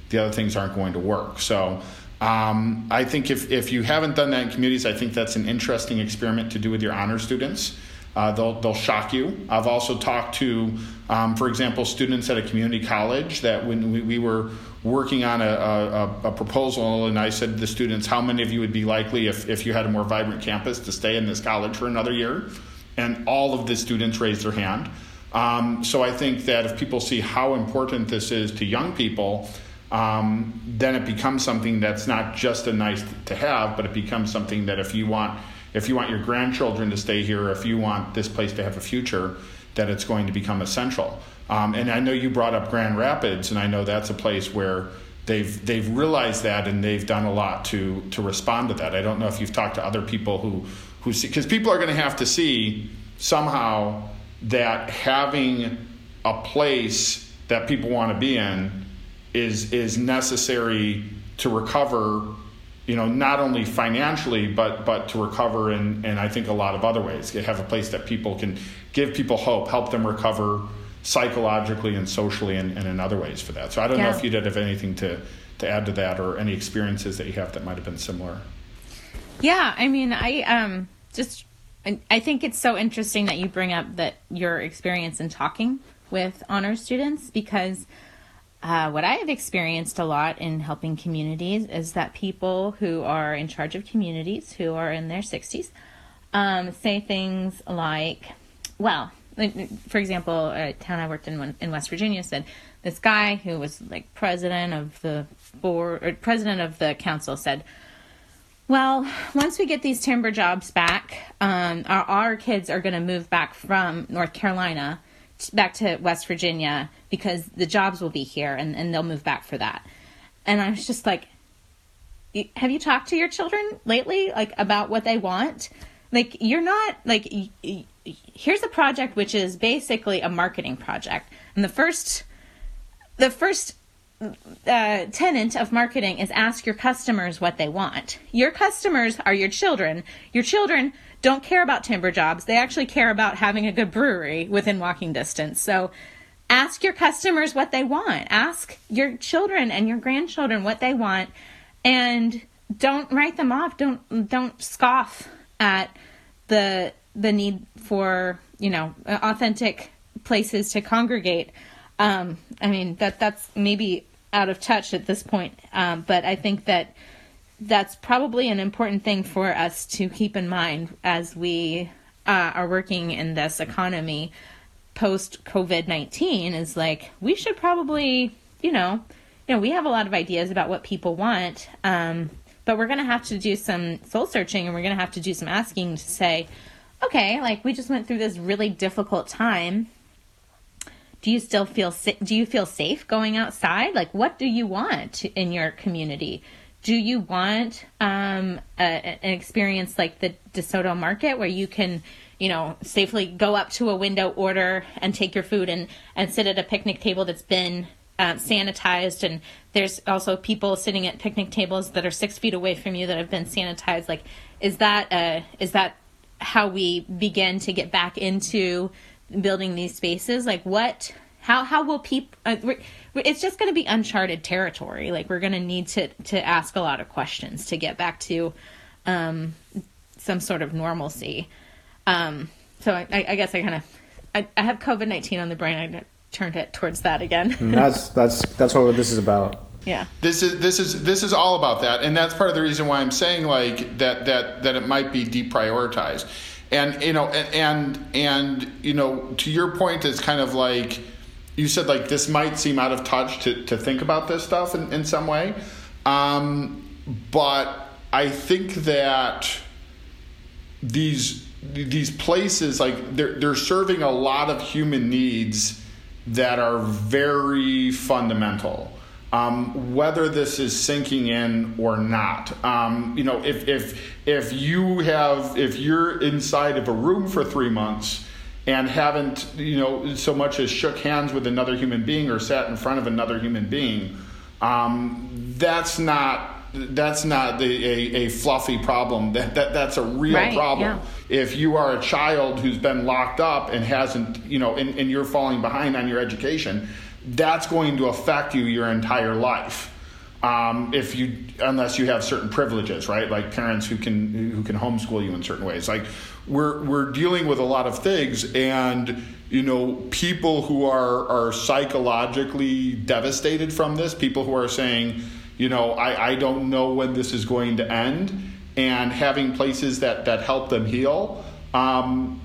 the other things aren't going to work. So um, I think if, if you haven't done that in communities, I think that's an interesting experiment to do with your honor students. Uh, they'll, they'll shock you. I've also talked to, um, for example, students at a community college that when we, we were working on a, a, a, proposal, and I said to the students, How many of you would be likely, if, if you had a more vibrant campus, to stay in this college for another year? And all of the students raised their hand. Um, so I think that if people see how important this is to young people, um, then it becomes something that's not just a nice to have, but it becomes something that if you want if you want your grandchildren to stay here, if you want this place to have a future, that it's going to become essential. Um, and I know you brought up Grand Rapids, and I know that's a place where they've they've realized that and they've done a lot to to respond to that. I don't know if you've talked to other people who who see because people are going to have to see somehow that having a place that people want to be in is is necessary to recover you know not only financially but but to recover in and I think a lot of other ways. Have a place that people can give people hope help them recover psychologically and socially and, and in other ways for that. So I don't yeah. know if you did have anything to to add to that or any experiences that you have that might have been similar. Yeah I mean I um just I think it's so interesting that you bring up that your experience in talking with honor students because uh, what I have experienced a lot in helping communities is that people who are in charge of communities, who are in their 60s, um, say things like, well, for example, a town I worked in in West Virginia said this guy who was like president of the board or president of the council said, well, once we get these timber jobs back, um, our, our kids are going to move back from North Carolina back to West Virginia because the jobs will be here and, and they'll move back for that. And I was just like, have you talked to your children lately, like about what they want? Like, you're not like, here's a project which is basically a marketing project. And the first, the first uh, tenant of marketing is ask your customers what they want. Your customers are your children. Your children don't care about timber jobs. They actually care about having a good brewery within walking distance. So ask your customers what they want. Ask your children and your grandchildren what they want and don't write them off. Don't don't scoff at the the need for, you know, authentic places to congregate. Um, I mean that that's maybe out of touch at this point, um, but I think that that's probably an important thing for us to keep in mind as we uh, are working in this economy post COVID 19 is like, we should probably, you know, you know, we have a lot of ideas about what people want, um, but we're going to have to do some soul searching and we're going to have to do some asking to say, okay, like we just went through this really difficult time. Do you still feel do you feel safe going outside? Like what do you want in your community? do you want um, a, an experience like the DeSoto Market where you can, you know, safely go up to a window, order, and take your food and, and sit at a picnic table that's been um, sanitized? And there's also people sitting at picnic tables that are six feet away from you that have been sanitized. Like, is that uh, is that how we begin to get back into building these spaces? Like, what? How how will people? Uh, it's just going to be uncharted territory. Like we're going to need to to ask a lot of questions to get back to um, some sort of normalcy. Um, so I, I, guess I kind of I, I, have COVID nineteen on the brain. I turned it towards that again. that's that's that's what this is about. Yeah. This is this is this is all about that, and that's part of the reason why I'm saying like that that that it might be deprioritized, and you know, and and, and you know, to your point, it's kind of like you said like this might seem out of touch to, to think about this stuff in, in some way. Um, but I think that these these places like they're they're serving a lot of human needs that are very fundamental. Um, whether this is sinking in or not, um, you know, if if if you have if you're inside of a room for three months and haven't you know so much as shook hands with another human being or sat in front of another human being, um, that's not that's not the, a, a fluffy problem. That, that that's a real Right, problem. yeah. If you are a child who's been locked up and hasn't, you know, and, and you're falling behind on your education, that's going to affect you your entire life. Um, if you, unless you have certain privileges, right? Like parents who can who can homeschool you in certain ways. Like we're we're dealing with a lot of things, and you know, people who are are psychologically devastated from this, people who are saying, you know, I, I don't know when this is going to end, and having places that that help them heal. Um,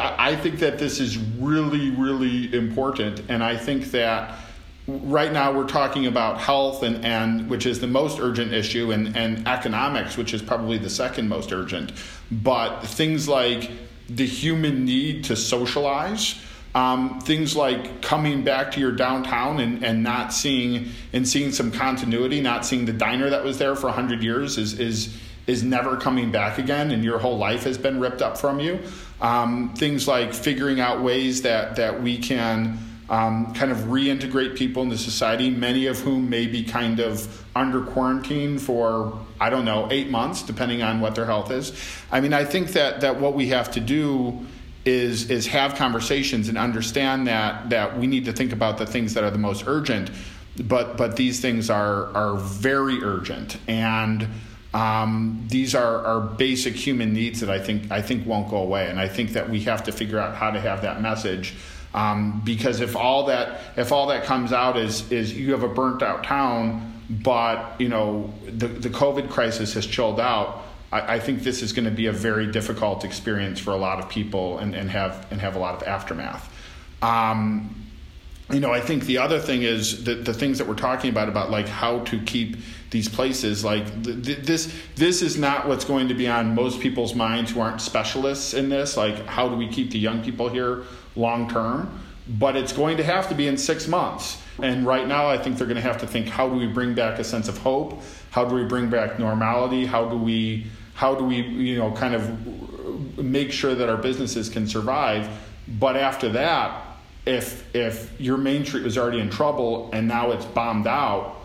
I think that this is really, really important, and I think that right now we're talking about health and, and which is the most urgent issue, and, and economics, which is probably the second most urgent. But things like the human need to socialize, um, things like coming back to your downtown and, and not seeing and seeing some continuity, not seeing the diner that was there for hundred years is is is never coming back again, and your whole life has been ripped up from you. Um, things like figuring out ways that that we can um, kind of reintegrate people into society, many of whom may be kind of under quarantine for I don't know eight months, depending on what their health is. I mean, I think that that what we have to do is is have conversations and understand that that we need to think about the things that are the most urgent, but but these things are are very urgent and. Um, these are, are basic human needs that I think I think won't go away, and I think that we have to figure out how to have that message. Um, because if all that if all that comes out is is you have a burnt out town, but you know the the COVID crisis has chilled out, I, I think this is going to be a very difficult experience for a lot of people and, and have and have a lot of aftermath. Um, you know, I think the other thing is the, the things that we're talking about about like how to keep these places like th- th- this this is not what's going to be on most people's minds who aren't specialists in this like how do we keep the young people here long term? But it's going to have to be in 6 months. And right now I think they're going to have to think how do we bring back a sense of hope? How do we bring back normality? How do we how do we you know kind of make sure that our businesses can survive but after that if if your main street was already in trouble and now it's bombed out,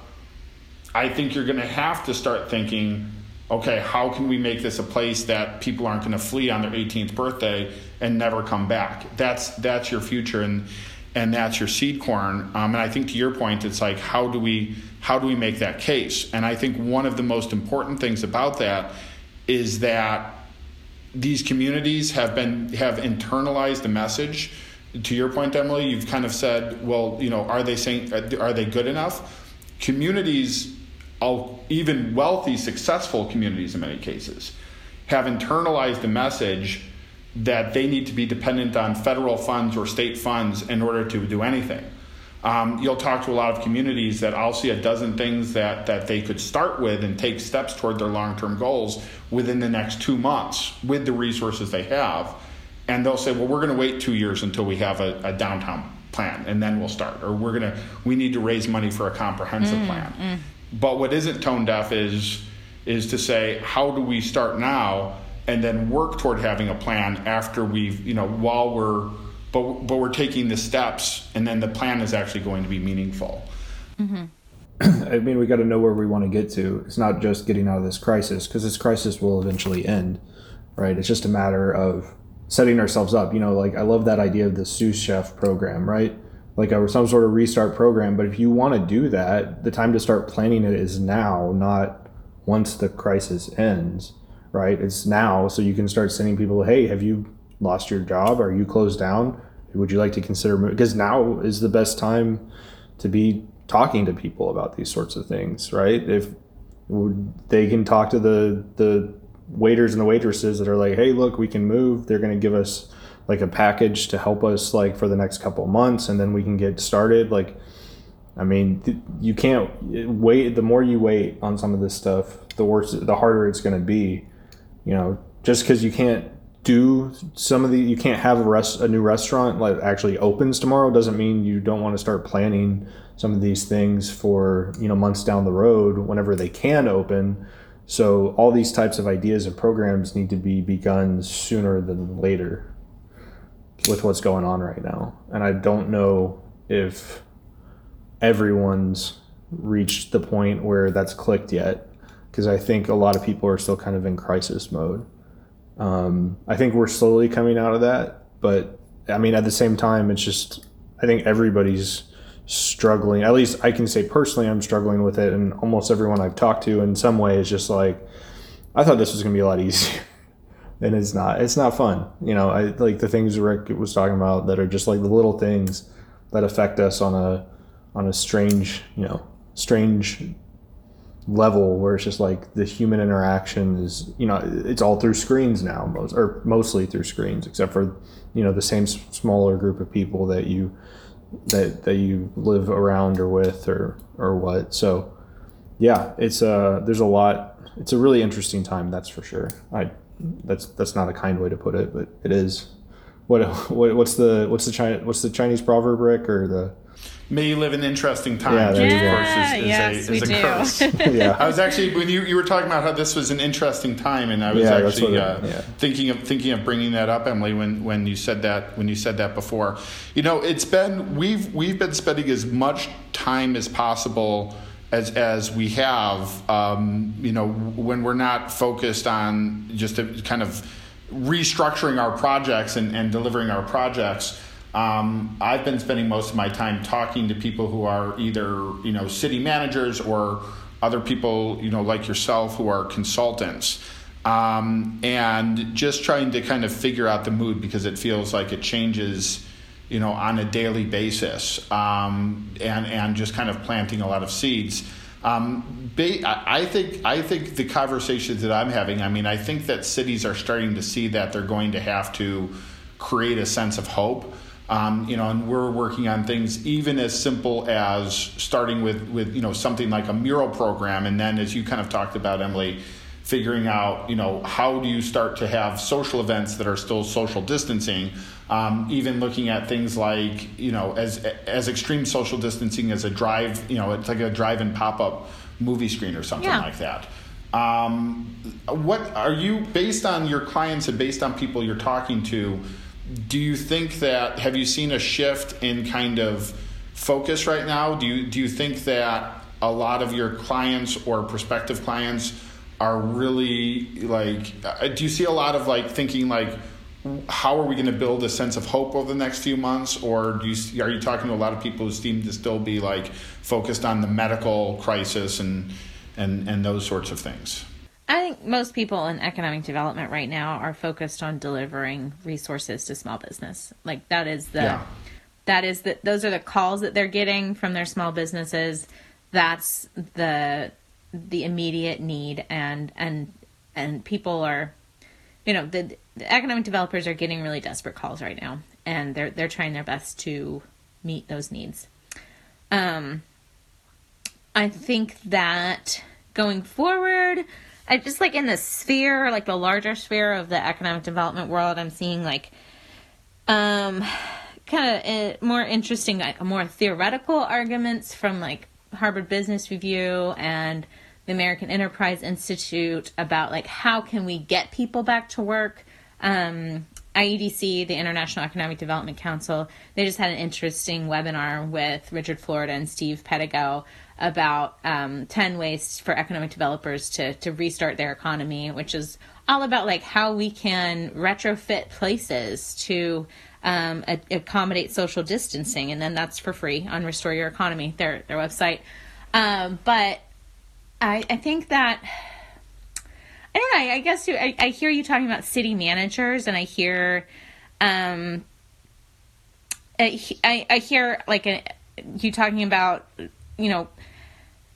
I think you're going to have to start thinking, okay, how can we make this a place that people aren't going to flee on their 18th birthday and never come back? That's that's your future and and that's your seed corn. Um, and I think to your point, it's like how do we how do we make that case? And I think one of the most important things about that is that these communities have been have internalized the message. To your point emily you've kind of said well you know are they saying are they good enough? Communities even wealthy successful communities in many cases have internalized the message that they need to be dependent on federal funds or state funds in order to do anything um, you'll talk to a lot of communities that I'll see a dozen things that, that they could start with and take steps toward their long term goals within the next two months with the resources they have. And they'll say, well, we're going to wait two years until we have a, a downtown plan and then we'll start. Or we're going to, we need to raise money for a comprehensive Mm, plan. But what isn't tone deaf is, is to say, how do we start now and then work toward having a plan after we've, you know, while we're, but, but we're taking the steps and then the plan is actually going to be meaningful. Mm-hmm. I mean, we got to know where we want to get to. It's not just getting out of this crisis because this crisis will eventually end, right? It's just a matter of setting ourselves up. You know, like I love that idea of the sous chef program, right? Like a, some sort of restart program. But if you want to do that, the time to start planning it is now, not once the crisis ends, right? It's now, so you can start sending people, hey, have you lost your job? Are you closed down? Would you like to consider? Because now is the best time to be talking to people about these sorts of things, right? If they can talk to the the waiters and the waitresses that are like, "Hey, look, we can move." They're going to give us like a package to help us like for the next couple months and then we can get started like I mean, you can't wait. The more you wait on some of this stuff, the worse, the harder it's going to be. You know, just because you can't do some of the you can't have a rest a new restaurant like actually opens tomorrow doesn't mean you don't want to start planning some of these things for you know months down the road whenever they can open. So all these types of ideas and programs need to be begun sooner than later with what's going on right now. And i don't know if everyone's reached the point where that's clicked yet because i think a lot of people are still kind of in crisis mode um, I think we're slowly coming out of that, but I mean, at the same time, it's just I think everybody's struggling. At least I can say personally, I'm struggling with it, and almost everyone I've talked to in some way is just like, I thought this was gonna be a lot easier. and it's not. It's not fun. You know, I like the things Rick was talking about that are just like the little things that affect us on a on a strange, you know, strange level where it's just like the human interaction is you know it's all through screens now most or mostly through screens except for you know the same smaller group of people that you that that you live around or with or or what. So yeah it's uh there's a lot it's a really interesting time that's for sure. I that's that's not a kind way to put it but it is. What, what what's the what's the China, what's the chinese proverb rick or the May you live in interesting times. Yeah, yeah is, is yes, a, we do. curse. yeah. I was actually when you, you were talking about how this was an interesting time, and I was yeah, actually uh, yeah. thinking of thinking of bringing that up, Emily, when, when you said that when you said that before. You know, it's been we've we've been spending as much time as possible as as we have. Um, you know, when we're not focused on just a, kind of restructuring our projects and, and delivering our projects um, I've been spending most of my time talking to people who are either you know city managers or other people you know like yourself who are consultants, um, and just trying to kind of figure out the mood because it feels like it changes you know on a daily basis, um, and and just kind of planting a lot of seeds. Um, I think I think the conversations that I'm having. I mean, I think that cities are starting to see that they're going to have to create a sense of hope. Um, you know, and we're working on things even as simple as starting with with you know something like a mural program, and then as you kind of talked about, Emily, figuring out you know how do you start to have social events that are still social distancing. Um, even looking at things like you know as as extreme social distancing as a drive, you know, it's like a drive-in pop-up movie screen or something yeah. like that. Um, what are you based on your clients and based on people you're talking to? Do you think that have you seen a shift in kind of focus right now? Do you do you think that a lot of your clients or prospective clients are really like uh, do you see a lot of like thinking like how are we going to build a sense of hope over the next few months or do you are you talking to a lot of people who seem to still be like focused on the medical crisis and and and those sorts of things I think most people in economic development right now are focused on delivering resources to small business. Like that is the yeah. that is the those are the calls that they're getting from their small businesses. That's the the immediate need and and and people are you know the, the economic developers are getting really desperate calls right now and they're they're trying their best to meet those needs. Um I think that going forward I just like in the sphere, like the larger sphere of the economic development world, I'm seeing like um kind of uh, more interesting, like more theoretical arguments from like Harvard Business Review and the American Enterprise Institute about like how can we get people back to work. Um, IEDC, the International Economic Development Council, they just had an interesting webinar with Richard Florida and Steve Pedigo about um, 10 ways for economic developers to, to restart their economy, which is all about like how we can retrofit places to um, a- accommodate social distancing. And then that's for free on Restore Your Economy, their, their website. Um, but I, I think that, I don't know, I guess you, I, I hear you talking about city managers and I hear, um, I, I hear like a, you talking about you know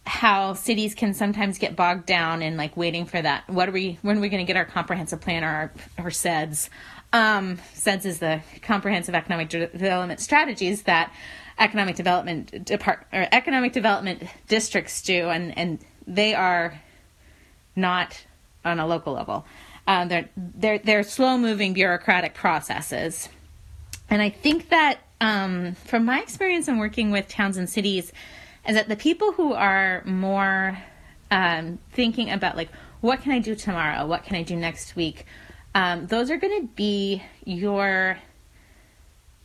how cities can sometimes get bogged down in like waiting for that. What are we? When are we going to get our comprehensive plan or our, our CEDS? Um, CEDS is the comprehensive economic de- development strategies that economic development depart or economic development districts do, and and they are not on a local level. uh, they're they're they're slow moving bureaucratic processes, and I think that um, from my experience in working with towns and cities, is that the people who are more um, thinking about like what can I do tomorrow, what can I do next week, um, those are going to be your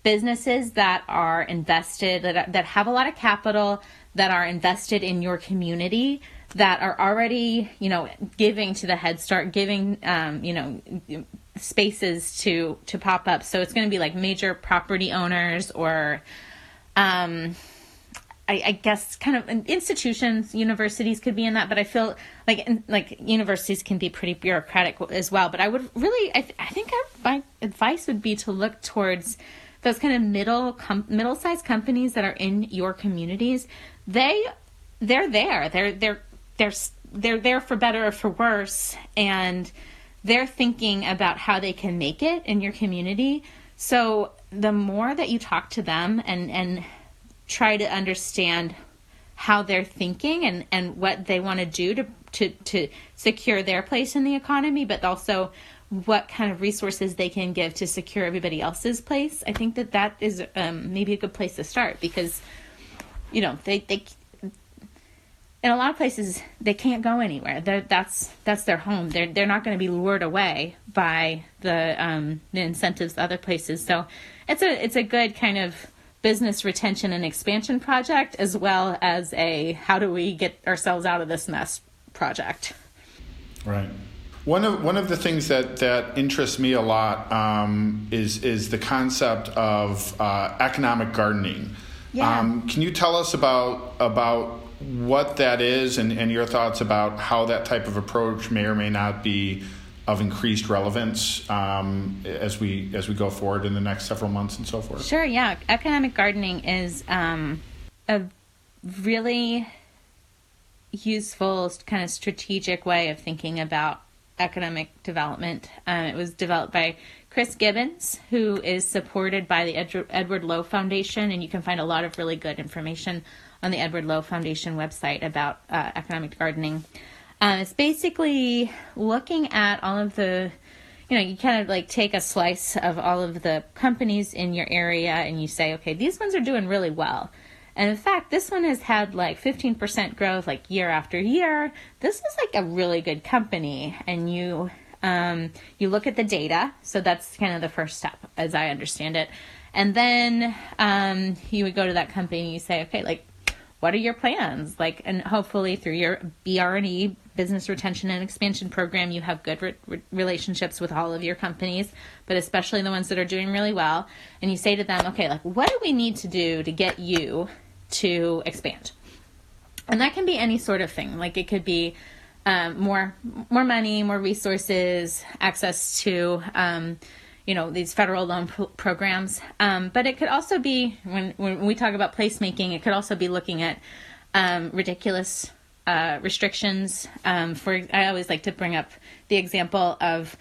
businesses that are invested that that have a lot of capital that are invested in your community that are already you know giving to the head start giving um, you know spaces to to pop up. So it's going to be like major property owners or um I, I, guess kind of institutions, universities could be in that, but I feel like like universities can be pretty bureaucratic as well. But I would really, I, I think I, my advice would be to look towards those kind of middle com- middle sized companies that are in your communities. They they're there. They're they're they're they're there for better or for worse, and they're thinking about how they can make it in your community. So the more that you talk to them and and try to understand how they're thinking and, and what they want to do to, to, to secure their place in the economy, but also what kind of resources they can give to secure everybody else's place. I think that that is um, maybe a good place to start because, you know, they, they in a lot of places they can't go anywhere. They're, that's that's their home. They're they're not going to be lured away by the um, the incentives other places. So it's a it's a good kind of business retention and expansion project as well as a how do we get ourselves out of this mess project. Right. One of one of the things that, that interests me a lot um, is is the concept of uh, economic gardening. Yeah. Um, can you tell us about about what that is and, and your thoughts about how that type of approach may or may not be of increased relevance um, as we as we go forward in the next several months and so forth? Sure. Yeah, economic gardening is um, a really useful kind of strategic way of thinking about economic development. Um, it was developed by Chris Gibbons, who is supported by the Ed- Edward Lowe Foundation, and you can find a lot of really good information on the Edward Lowe Foundation website about uh, economic gardening. Um, it's basically looking at all of the, you know, you kind of like take a slice of all of the companies in your area and you say, okay, these ones are doing really well. And in fact, this one has had like 15% growth like year after year. This is like a really good company. And you, um, you look at the data. So that's kind of the first step as I understand it. And then, um, you would go to that company and you say, okay, like, what are your plans? Like, and hopefully through your BR&E business retention and expansion program, you have good re- relationships with all of your companies, but especially the ones that are doing really well. And you say to them, okay, like, what do we need to do to get you to expand? And that can be any sort of thing. Like, it could be um, more more money, more resources, access to um, you know these federal loan pro- programs. Um, but it could also be when when we talk about placemaking, it could also be looking at um, ridiculous uh, restrictions. Um, for I always like to bring up the example of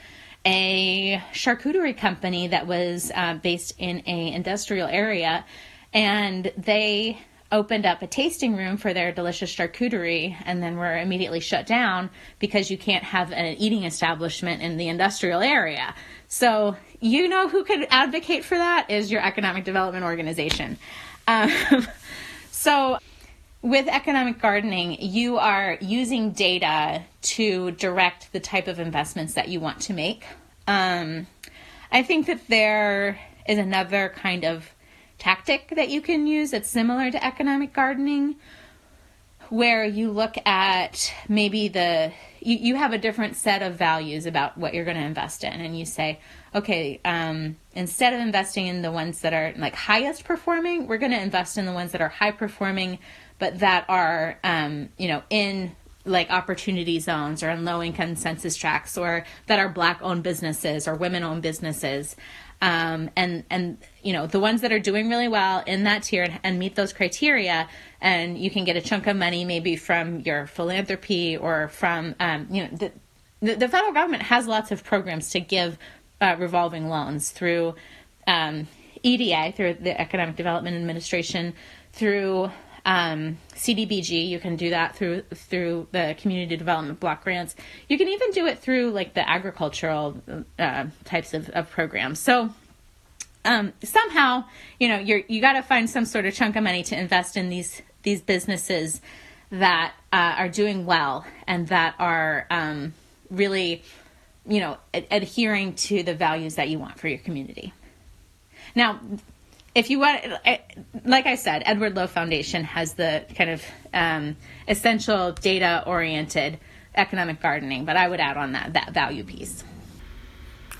a charcuterie company that was uh, based in a industrial area, and they opened up a tasting room for their delicious charcuterie and then were immediately shut down because you can't have an eating establishment in the industrial area. So, you know who could advocate for that is your economic development organization. Um, so, with economic gardening, you are using data to direct the type of investments that you want to make. Um, I think that there is another kind of tactic that you can use that's similar to economic gardening, where you look at maybe the you, you have a different set of values about what you're going to invest in, and you say, okay, um, instead of investing in the ones that are like highest performing, we're going to invest in the ones that are high performing but that are um, you know in like opportunity zones or in low income census tracts or that are black owned businesses or women owned businesses. Um, and and you know the ones that are doing really well in that tier and, and, meet those criteria and you can get a chunk of money maybe from your philanthropy or from um, you know the, the, the federal government has lots of programs to give uh, revolving loans through um, EDA through the Economic Development Administration through um, CDBG. You can do that through through the community development block grants. You can even do it through like the agricultural uh, types of, of programs. So um, somehow, you know, you're you got to find some sort of chunk of money to invest in these these businesses that uh, are doing well and that are um, really, you know, ad- adhering to the values that you want for your community. Now, if you want, like I said, Edward Lowe Foundation has the kind of um, essential data oriented economic gardening, but I would add on that that value piece.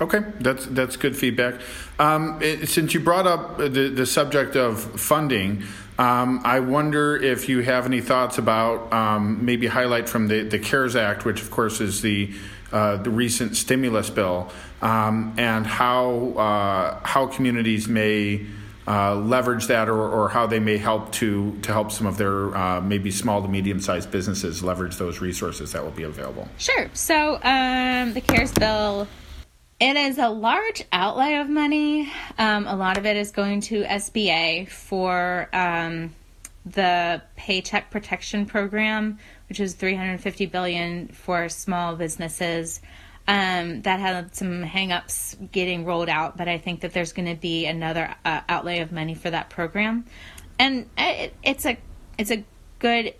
Okay, that's that's good feedback. Um, it, since you brought up the the subject of funding, um, I wonder if you have any thoughts about um, maybe highlight from the the CARES Act, which of course is the uh, the recent stimulus bill, um, and how uh, how communities may. Uh, leverage that or, or how they may help to to help some of their uh, maybe small to medium sized businesses leverage those resources that will be available. Sure. So um, the CARES bill it is a large outlay of money. Um, a lot of it is going to SBA for um, the Paycheck Protection Program, which is 350 billion for small businesses. Um, that had some hangups getting rolled out, but I think that there's going to be another uh, outlay of money for that program, and it, it's a it's a good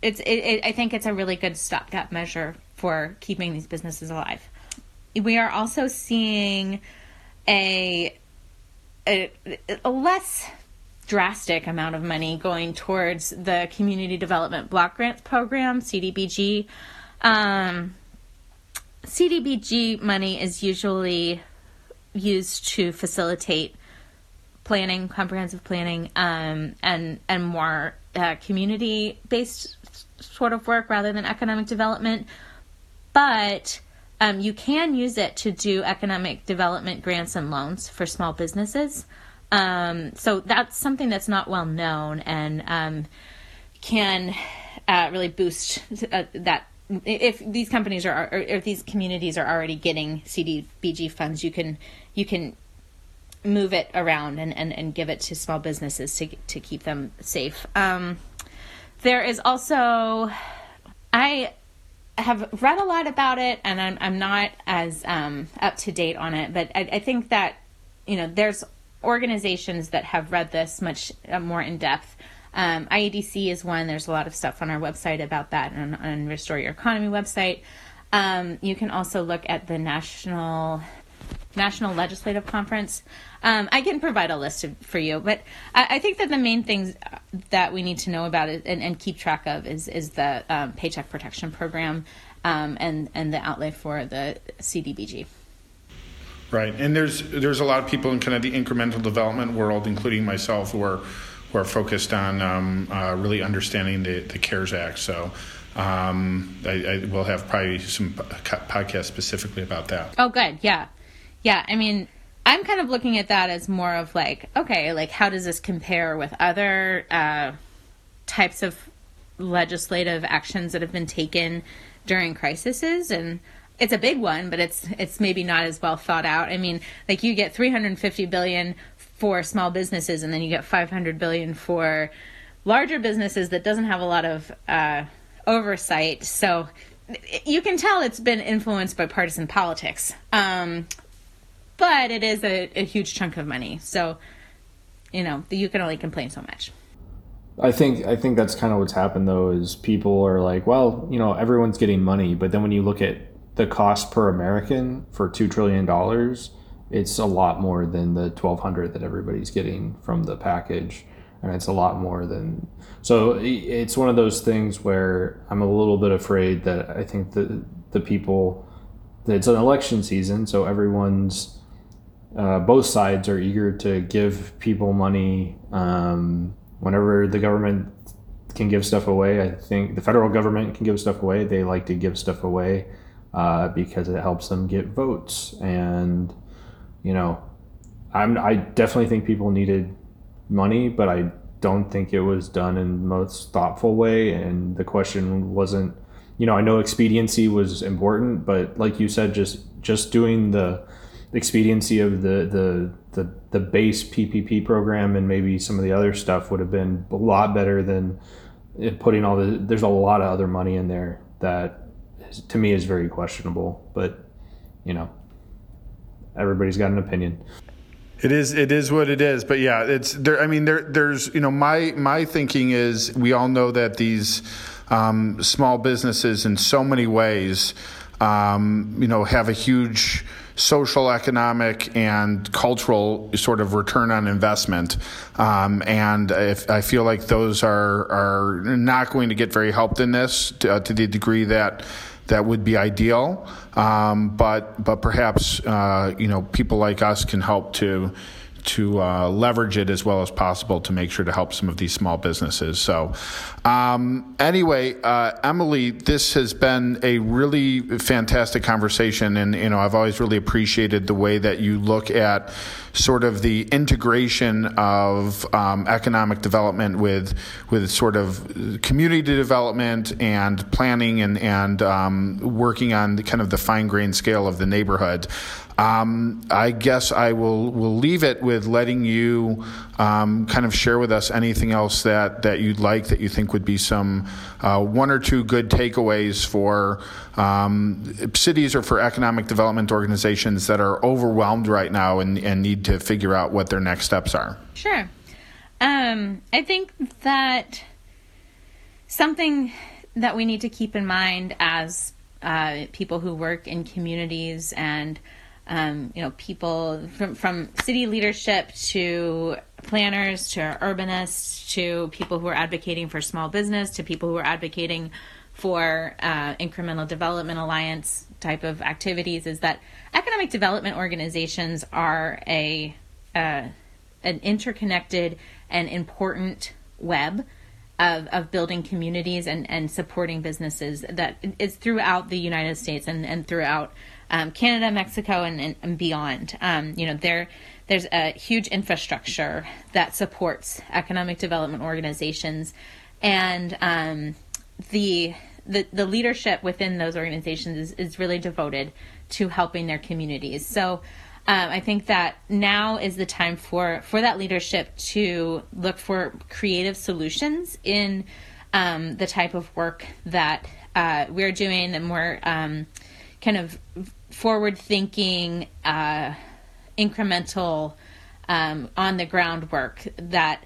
it's it, it, I think it's a really good stopgap measure for keeping these businesses alive we are also seeing a, a, a less drastic amount of money going towards the Community Development Block Grants Program, CDBG. Um, CDBG money is usually used to facilitate planning, comprehensive planning, um, and and more uh, community based sort of work rather than economic development. But um, you can use it to do economic development grants and loans for small businesses. Um, so that's something that's not well known and um, can uh, really boost uh, that. If these companies are, or if these communities are already getting CDBG funds, you can you can move it around and, and, and give it to small businesses to to keep them safe. Um, there is also I have read a lot about it, and I'm I'm not as um, up to date on it, but I, I, think that you know there's organizations that have read this much uh, more in depth. Um, IEDC is one. There's a lot of stuff on our website about that, and on Restore Your Economy website. Um, you can also look at the National National Legislative Conference. Um, I can provide a list of, for you, but I, I, think that the main things that we need to know about it and, and keep track of is is the um, Paycheck Protection Program um, and and the outlay for the CDBG. Right, and there's there's a lot of people in kind of the incremental development world, including myself, who are who are focused on um, uh, really understanding the, the CARES Act. So. Um, I, I, will have probably some podcasts specifically about that. Oh, good. Yeah. Yeah, I mean, I'm kind of looking at that as more of like, okay, like how does this compare with other uh, types of legislative actions that have been taken during crises and it's a big one but it's it's maybe not as well thought out i mean like you get 350 billion for small businesses and then you get 500 billion for larger businesses that doesn't have a lot of uh, oversight so you can tell it's been influenced by partisan politics um, but it is a, a huge chunk of money. So, you know, you can only complain so much. I think I think that's kind of what's happened though is people are like, well, you know, everyone's getting money, but then when you look at the cost per American for two trillion dollars, it's a lot more than the twelve hundred that everybody's getting from the package, and it's a lot more than. So it's one of those things where I'm a little bit afraid that I think the the people. It's an election season, so everyone's uh, both sides are eager to give people money um, whenever the government can give stuff away. I think the federal government can give stuff away. They like to give stuff away uh, because it helps them get votes. And you know, I'm I definitely think people needed money, but I don't think it was done in the most thoughtful way. And the question wasn't, you know, I know expediency was important, but like you said, just just doing the expediency of the the the, the base PPP program and maybe some of the other stuff would have been a lot better than putting all the. There's a lot of other money in there that to me is very questionable, but you know, everybody's got an opinion. It is. It is what it is. But yeah, it's there. I mean, there. There's. You know, my my thinking is we all know that these um, small businesses, in so many ways, um, you know, have a huge social, economic, and cultural sort of return on investment. Um, and if, I feel like those are are not going to get very helped in this to, uh, to the degree that that would be ideal. Um, but but perhaps uh, you know people like us can help to to uh, leverage it as well as possible to make sure to help some of these small businesses. So, um, anyway, uh, Emily, this has been a really fantastic conversation, and you know I've always really appreciated the way that you look at sort of the integration of um, economic development with with sort of community development and planning and and um, working on the, kind of the fine grained scale of the neighborhood. Um, I guess I will will leave it with letting you um, kind of share with us anything else that, that you'd like that you think would be some uh, one or two good takeaways for um, cities or for economic development organizations that are overwhelmed right now and, and need to figure out what their next steps are. Sure. Um, I think that something that we need to keep in mind as uh, people who work in communities and um, you know, people from, from city leadership to planners to urbanists to people who are advocating for small business to people who are advocating for uh, incremental development alliance type of activities is that economic development organizations are a uh, an interconnected and important web of, of building communities and, and supporting businesses that is throughout the United States and, and throughout um, Canada, Mexico, and, and, and beyond. Um, you know, there there's a huge infrastructure that supports economic development organizations, and um, the, the the leadership within those organizations is, is really devoted to helping their communities. So. Um, I think that now is the time for for that leadership to look for creative solutions in um, the type of work that uh, we're doing, and we're um, kind of forward thinking, uh, incremental, um, on the ground work that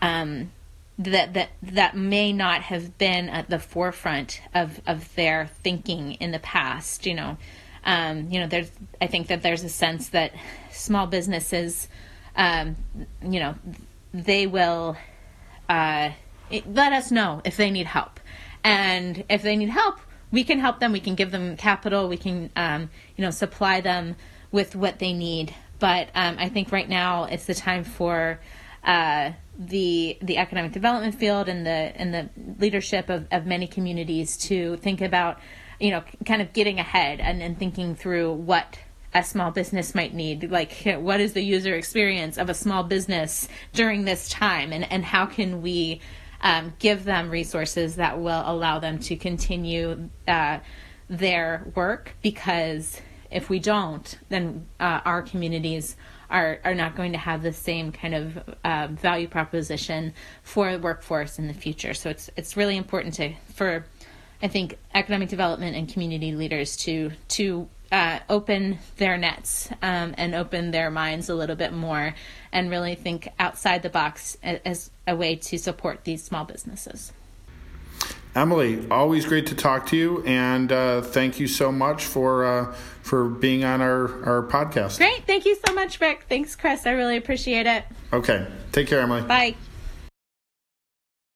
um, that that that may not have been at the forefront of of their thinking in the past. You know, um, you know, there's I think that there's a sense that small businesses, um, you know, they will uh, let us know if they need help, and if they need help, we can help them. We can give them capital. We can, um, you know, supply them with what they need. But um, I think right now it's the time for uh, the the economic development field and the and the leadership of, of many communities to think about, you know, kind of getting ahead and, and thinking through what a small business might need like what is the user experience of a small business during this time and and how can we um, give them resources that will allow them to continue uh, their work because if we don't, then uh, our communities are, are not going to have the same kind of uh, value proposition for the workforce in the future. So it's it's really important to for I think economic development and community leaders to to uh, open their nets um, and open their minds a little bit more and really think outside the box as a way to support these small businesses. Emily, always great to talk to you, and uh, thank you so much for uh, for being on our, our podcast. Great, thank you so much, Rick. Thanks, Chris. I really appreciate it. Okay, take care, Emily. Bye.